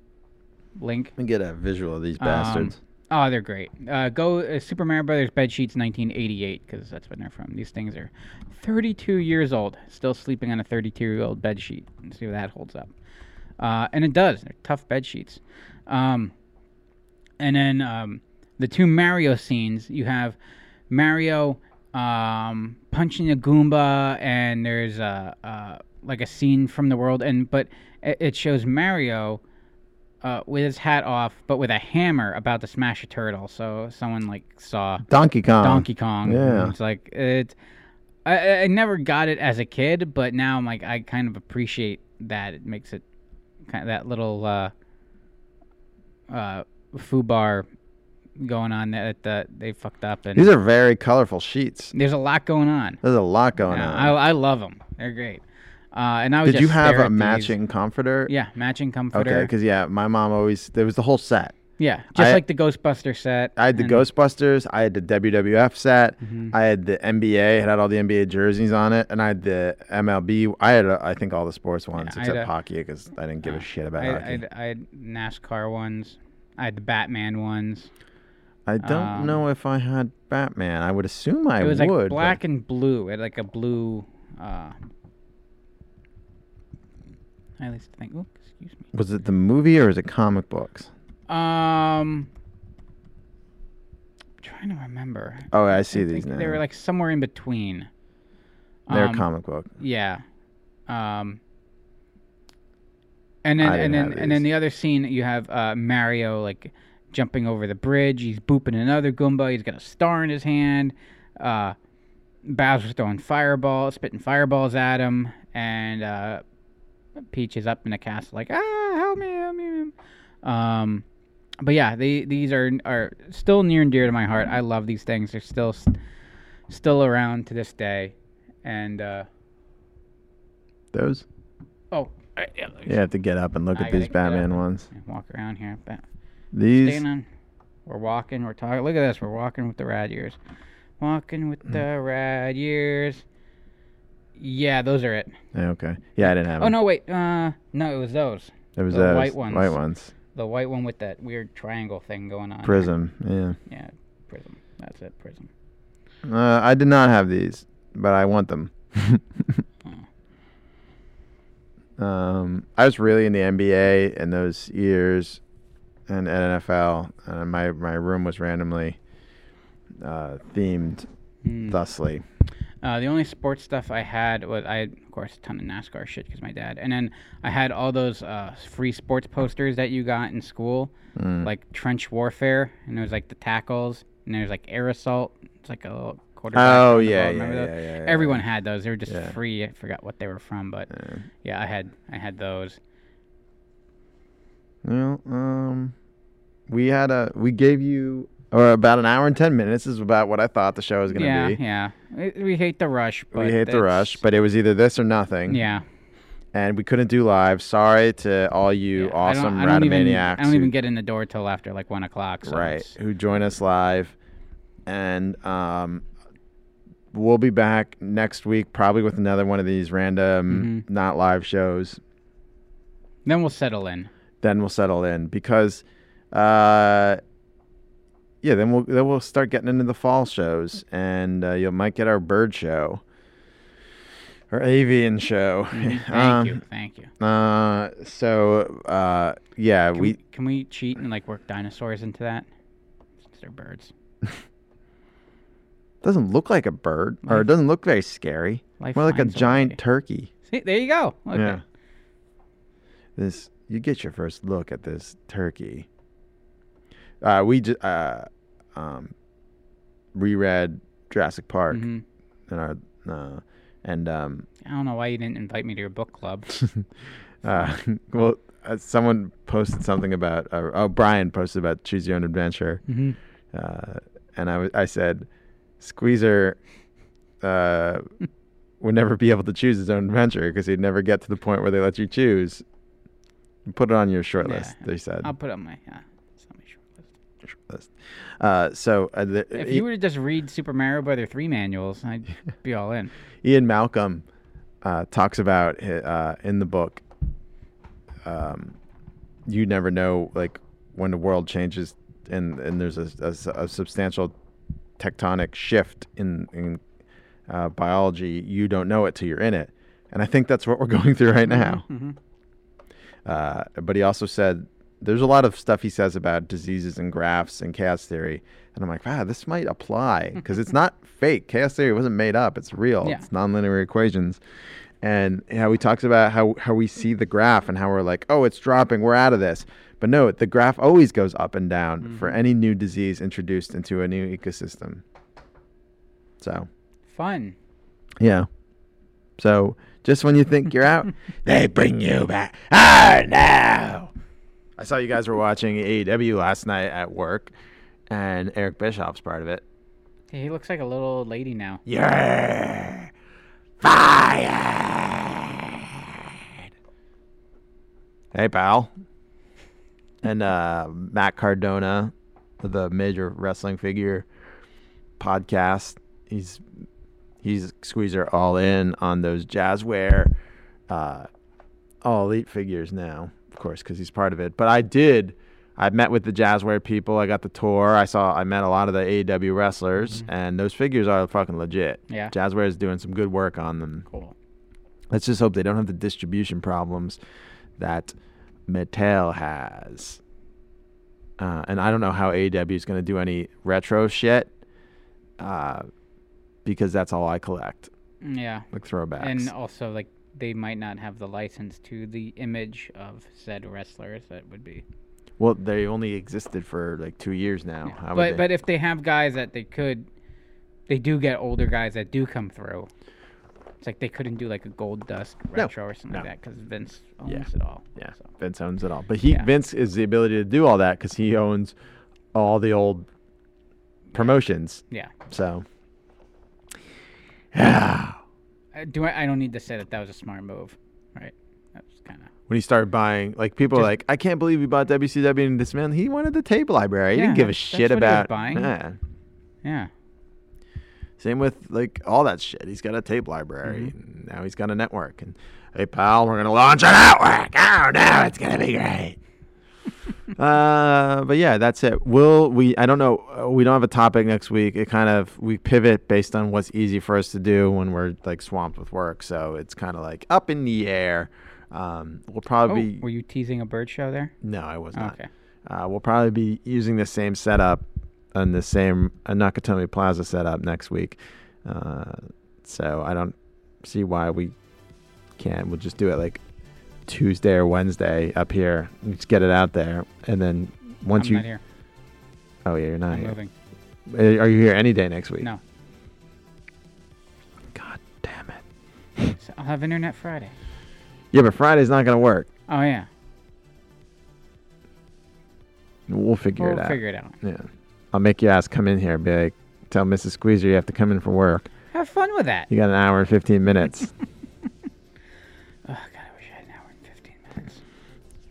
Link. Let me get a visual of these Um, bastards. Oh, they're great. Uh, go uh, Super Mario Brothers bed sheets 1988 because that's when they're from. These things are 32 years old, still sleeping on a 32 year old bed sheet. Let's see if that holds up. Uh, and it does. They're tough bed sheets. Um, and then um, the two Mario scenes you have Mario um, punching a Goomba, and there's a, uh, like a scene from the world, and but it, shows Mario uh, with his hat off, but with a hammer about to smash a turtle. So someone like saw Donkey Kong. Donkey Kong. yeah. it's like it. I- I, I never got it as a kid, but now I'm like I kind of appreciate that. It makes it kind of that little uh, uh, FUBAR going on that that they fucked up, and These are very colorful sheets. there's a lot going on. There's a lot going Yeah, on. I, I love them. They're great. Uh, and I would Did you have a at these. matching comforter? Yeah, matching comforter. Okay, because yeah, my mom always there was the whole set. yeah, just I- like the Ghostbuster set. I had the Ghostbusters. I had the WWF set. Mhm. I had the NBA. It had all the NBA jerseys on it, and I had the MLB. I had, uh, I think, all the sports ones had except a- hockey because I didn't give uh, a shit about I, hockey. I, had, I had NASCAR ones. I had the Batman ones. I don't um, know if I had Batman. I would assume I would. it was would. like but- black and blue. It had like a blue. Uh, I at least think. Oh, excuse me. Was it the movie or is it comic books? Um, trying to remember. Oh, I see I these now. They were like somewhere in between. They're Um, comic book. Yeah. Um. And then and then and then the other scene you have uh, Mario like jumping over the bridge. He's booping another Goomba. He's got a star in his hand. Uh, Bowser's throwing fireballs, spitting fireballs at him, and uh, Peach is up in the castle like ah help me help me. Um, but yeah, they, these are are still near and dear to my heart. I love these things. They're still still around to this day, and uh, Those. oh yeah, You have to get up and look I at these Batman ones. walk around here. Ba- These. Staying on. We're walking. We're talking. Look at this. We're walking with the rad years. Walking with Hmm. the rad years. Yeah, those are it. Yeah, okay. Yeah, I didn't have. Oh them. no, wait. Uh, no, it was those. There was the those white ones. White ones. The white one with that weird triangle thing going on. Prism. Yeah. Yeah, prism. That's it. Prism. Uh, I did not have these, but I want them. Um, I was really in the NBA in those years, and at NFL. And my my room was randomly uh, themed, Hmm. thusly. Uh, the only sports stuff I had was I had, of course, a ton of NASCAR shit because my dad, and then I had all those uh, free sports posters that you got in school, Mm. like trench warfare, and there was like the tackles, and there's like air assault. It's like a little quarterback. Oh yeah, yeah, yeah, yeah, yeah. Everyone had those. They were just free. I forgot what they were from, but Yeah. yeah, I had I had those. Well, um, we had a we gave you or about an hour and ten minutes is about what I thought the show was gonna yeah, be. yeah. We, we hate the rush. But we hate the rush, but it was either this or nothing. yeah. and we couldn't do live. Sorry to all you yeah. I don't- awesome I don't even, Radomaniacs I don't who- even get in the door till after like one o'clock. So right who join us live and um we'll be back next week probably with another one of these random Mm-hmm. not live shows Then we'll settle in. Then we'll settle in because uh yeah then we'll then we'll start getting into the fall shows and uh, you might get our bird show our avian show Thank Um, you, thank you. uh so uh yeah Can we we, can we cheat and like work dinosaurs into that? Since they're birds. doesn't look like a bird or it doesn't look very scary Life more like a giant turkey See, there you go. Look Yeah. This you get your first look at this turkey. Uh, we just uh, um, reread Jurassic Park Mhm. in our uh, and um, I don't know why you didn't invite me to your book club. uh, well, uh, someone posted something about uh, oh Brian posted about choose your own adventure, mm-hmm. uh, and I was I said Squeezer uh, would never be able to choose his own adventure because he'd never get to the point where they let you choose. Put it on your short Yeah. list. They said. I'll put it on my yeah. It's my short list. short list. Uh, so uh, the, If I- you were to just read Super Mario Brother three manuals, I'd be all in. Ian Malcolm uh, talks about uh, in the book. Um, you never know, like when the world changes and and there's a a substantial tectonic shift in in uh, biology. You don't know it till you're in it, and I think that's what we're going through right now. hmm Uh, but he also said there's a lot of stuff he says about diseases and graphs and chaos theory. And I'm like, wow, this might apply because it's not fake. Chaos theory wasn't made up, it's real. Yeah. It's nonlinear equations. And how he talks about how, how we see the graph and how we're like, oh, it's dropping, we're out of this. But no, the graph always goes up and down for any new disease introduced into a new ecosystem. So, Fun. yeah. So just when you think you're out, they bring you back. Oh no! I saw you guys were watching AEW last night at work, and Eric Bischoff's part of it. Hey, he looks like a little old lady now. You're fired. Hey, pal. And uh, Matt Cardona, the major wrestling figure podcast. He's he's squeezer all in on those Jazware, uh, all elite figures now, of course, because he's part of it. But I did. I met with the Jazware people. I got the tour. I saw. I met a lot of the AEW wrestlers, and those figures are fucking legit. Yeah. Jazware is doing some good work on them. Cool. Let's just hope they don't have the distribution problems that Mattel has. Uh, and I don't know how AEW is going to do any retro shit, uh, because that's all I collect, Yeah. like throwbacks. And also, like, they might not have the license to the image of said wrestlers. That would be. well, they only existed for like two years now. Yeah. But but if they have guys that they could, they do get older guys that do come through. It's like they couldn't do like a Goldust No, retro or something no. like that because Vince owns Yeah. it all. yeah, So. Vince owns it all. But he Yeah. Vince is the ability to do all that because he owns all the old promotions. Yeah. So, yeah. Uh, do I? I don't need to say that that was a smart move, right? That was kind of. when he started buying, like people are like, I can't believe he bought WCW and this man. He wanted the tape library. He Yeah, didn't give a that's- shit that's what he was about buying. Yeah. Yeah. Same with like all that shit. He's got a tape library. And now he's got a network. And hey, pal, we're gonna launch a network. Oh no, it's gonna be great. Uh, but yeah, that's it. Will we? I don't know. uh, We don't have a topic next week. It kind of we pivot based on what's easy for us to do when we're like swamped with work. So it's kind of like up in the air. Um, we'll Oh, probably be were you teasing a bird show there? no, I was not. Okay. Uh, we'll probably be using the same setup and the same uh, Nakatomi Plaza setup next week. Uh, so I don't see why we can't. We'll just do it like Tuesday or Wednesday up here. Just get it out there, and then once I'm you. not here. Oh yeah, you're not I'm here. moving. Uh, Are you here any day next week? No. God damn it. So I'll have internet Friday. Yeah, but Friday's not gonna work. Oh yeah. We'll figure we'll it out. figure it out. Yeah. I'll make your ass come in here. Be like, tell Mrs. Squeezer you have to come in for work. Have fun with that. You got an hour and 15 minutes. Oh God, I wish I had an hour and fifteen minutes.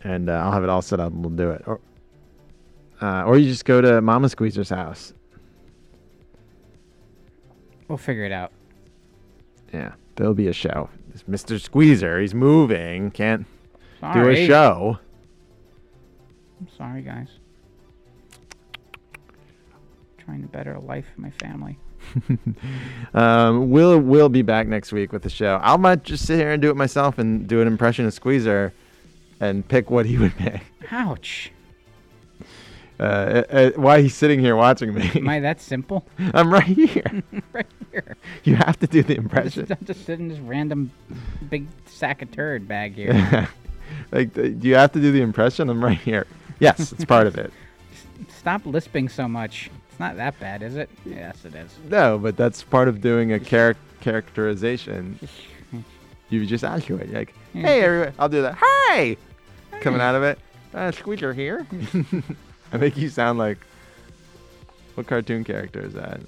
And uh, I'll have it all set up and we'll do it. Or, uh, or you just go to Mama Squeezer's house. We'll figure it out. Yeah, there'll be a show. This Mr. Squeezer, he's moving, can't do a show. I'm sorry, guys. Trying to better a life for my family. Um, we'll we'll be back next week with the show. I might just sit here and do it myself and do an impression of Squeezer, and pick what he would pick. Ouch. Uh, uh, uh, why he's sitting here watching me? Am I that simple? I'm right here. right here. You have to do the I'm impression. just, I'm just sitting in this random big sack of turd bag here. like, uh, do you have to do the impression? I'm right here. Yes, it's part of it. Stop lisping so much. It's not that bad, is it? Yes, it is. No, but that's part of doing a charac- characterization. You just ask you it. You're like. Hey, everyone. I'll do that. Hi! Coming out of it. Uh, Squeaker here. I make you sound like. What cartoon character is that?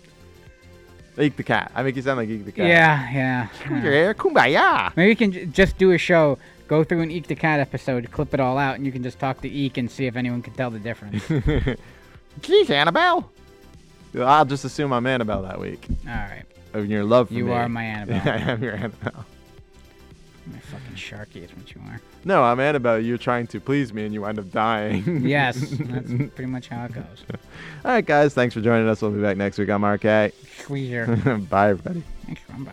Eek the cat. I make you sound like Eek the cat. Yeah, yeah. Squeaker here. Kumbaya! Maybe we can j- just do a show, go through an Eek the Cat episode, clip it all out, and you can just talk to Eek and see if anyone can tell the difference. Jeez, Annabelle. I'll just assume I'm Annabelle that week. all right. Of your love for You me. You are my Annabelle. I am your Annabelle. My fucking Sharky is what you are. No, I'm Annabelle. You're trying to please me and you wind up dying. Yes, that's pretty much how it goes. All right, guys. Thanks for joining us. We'll be back next week. I'm RK. Squeezer. Bye, everybody. Thanks, Rumba.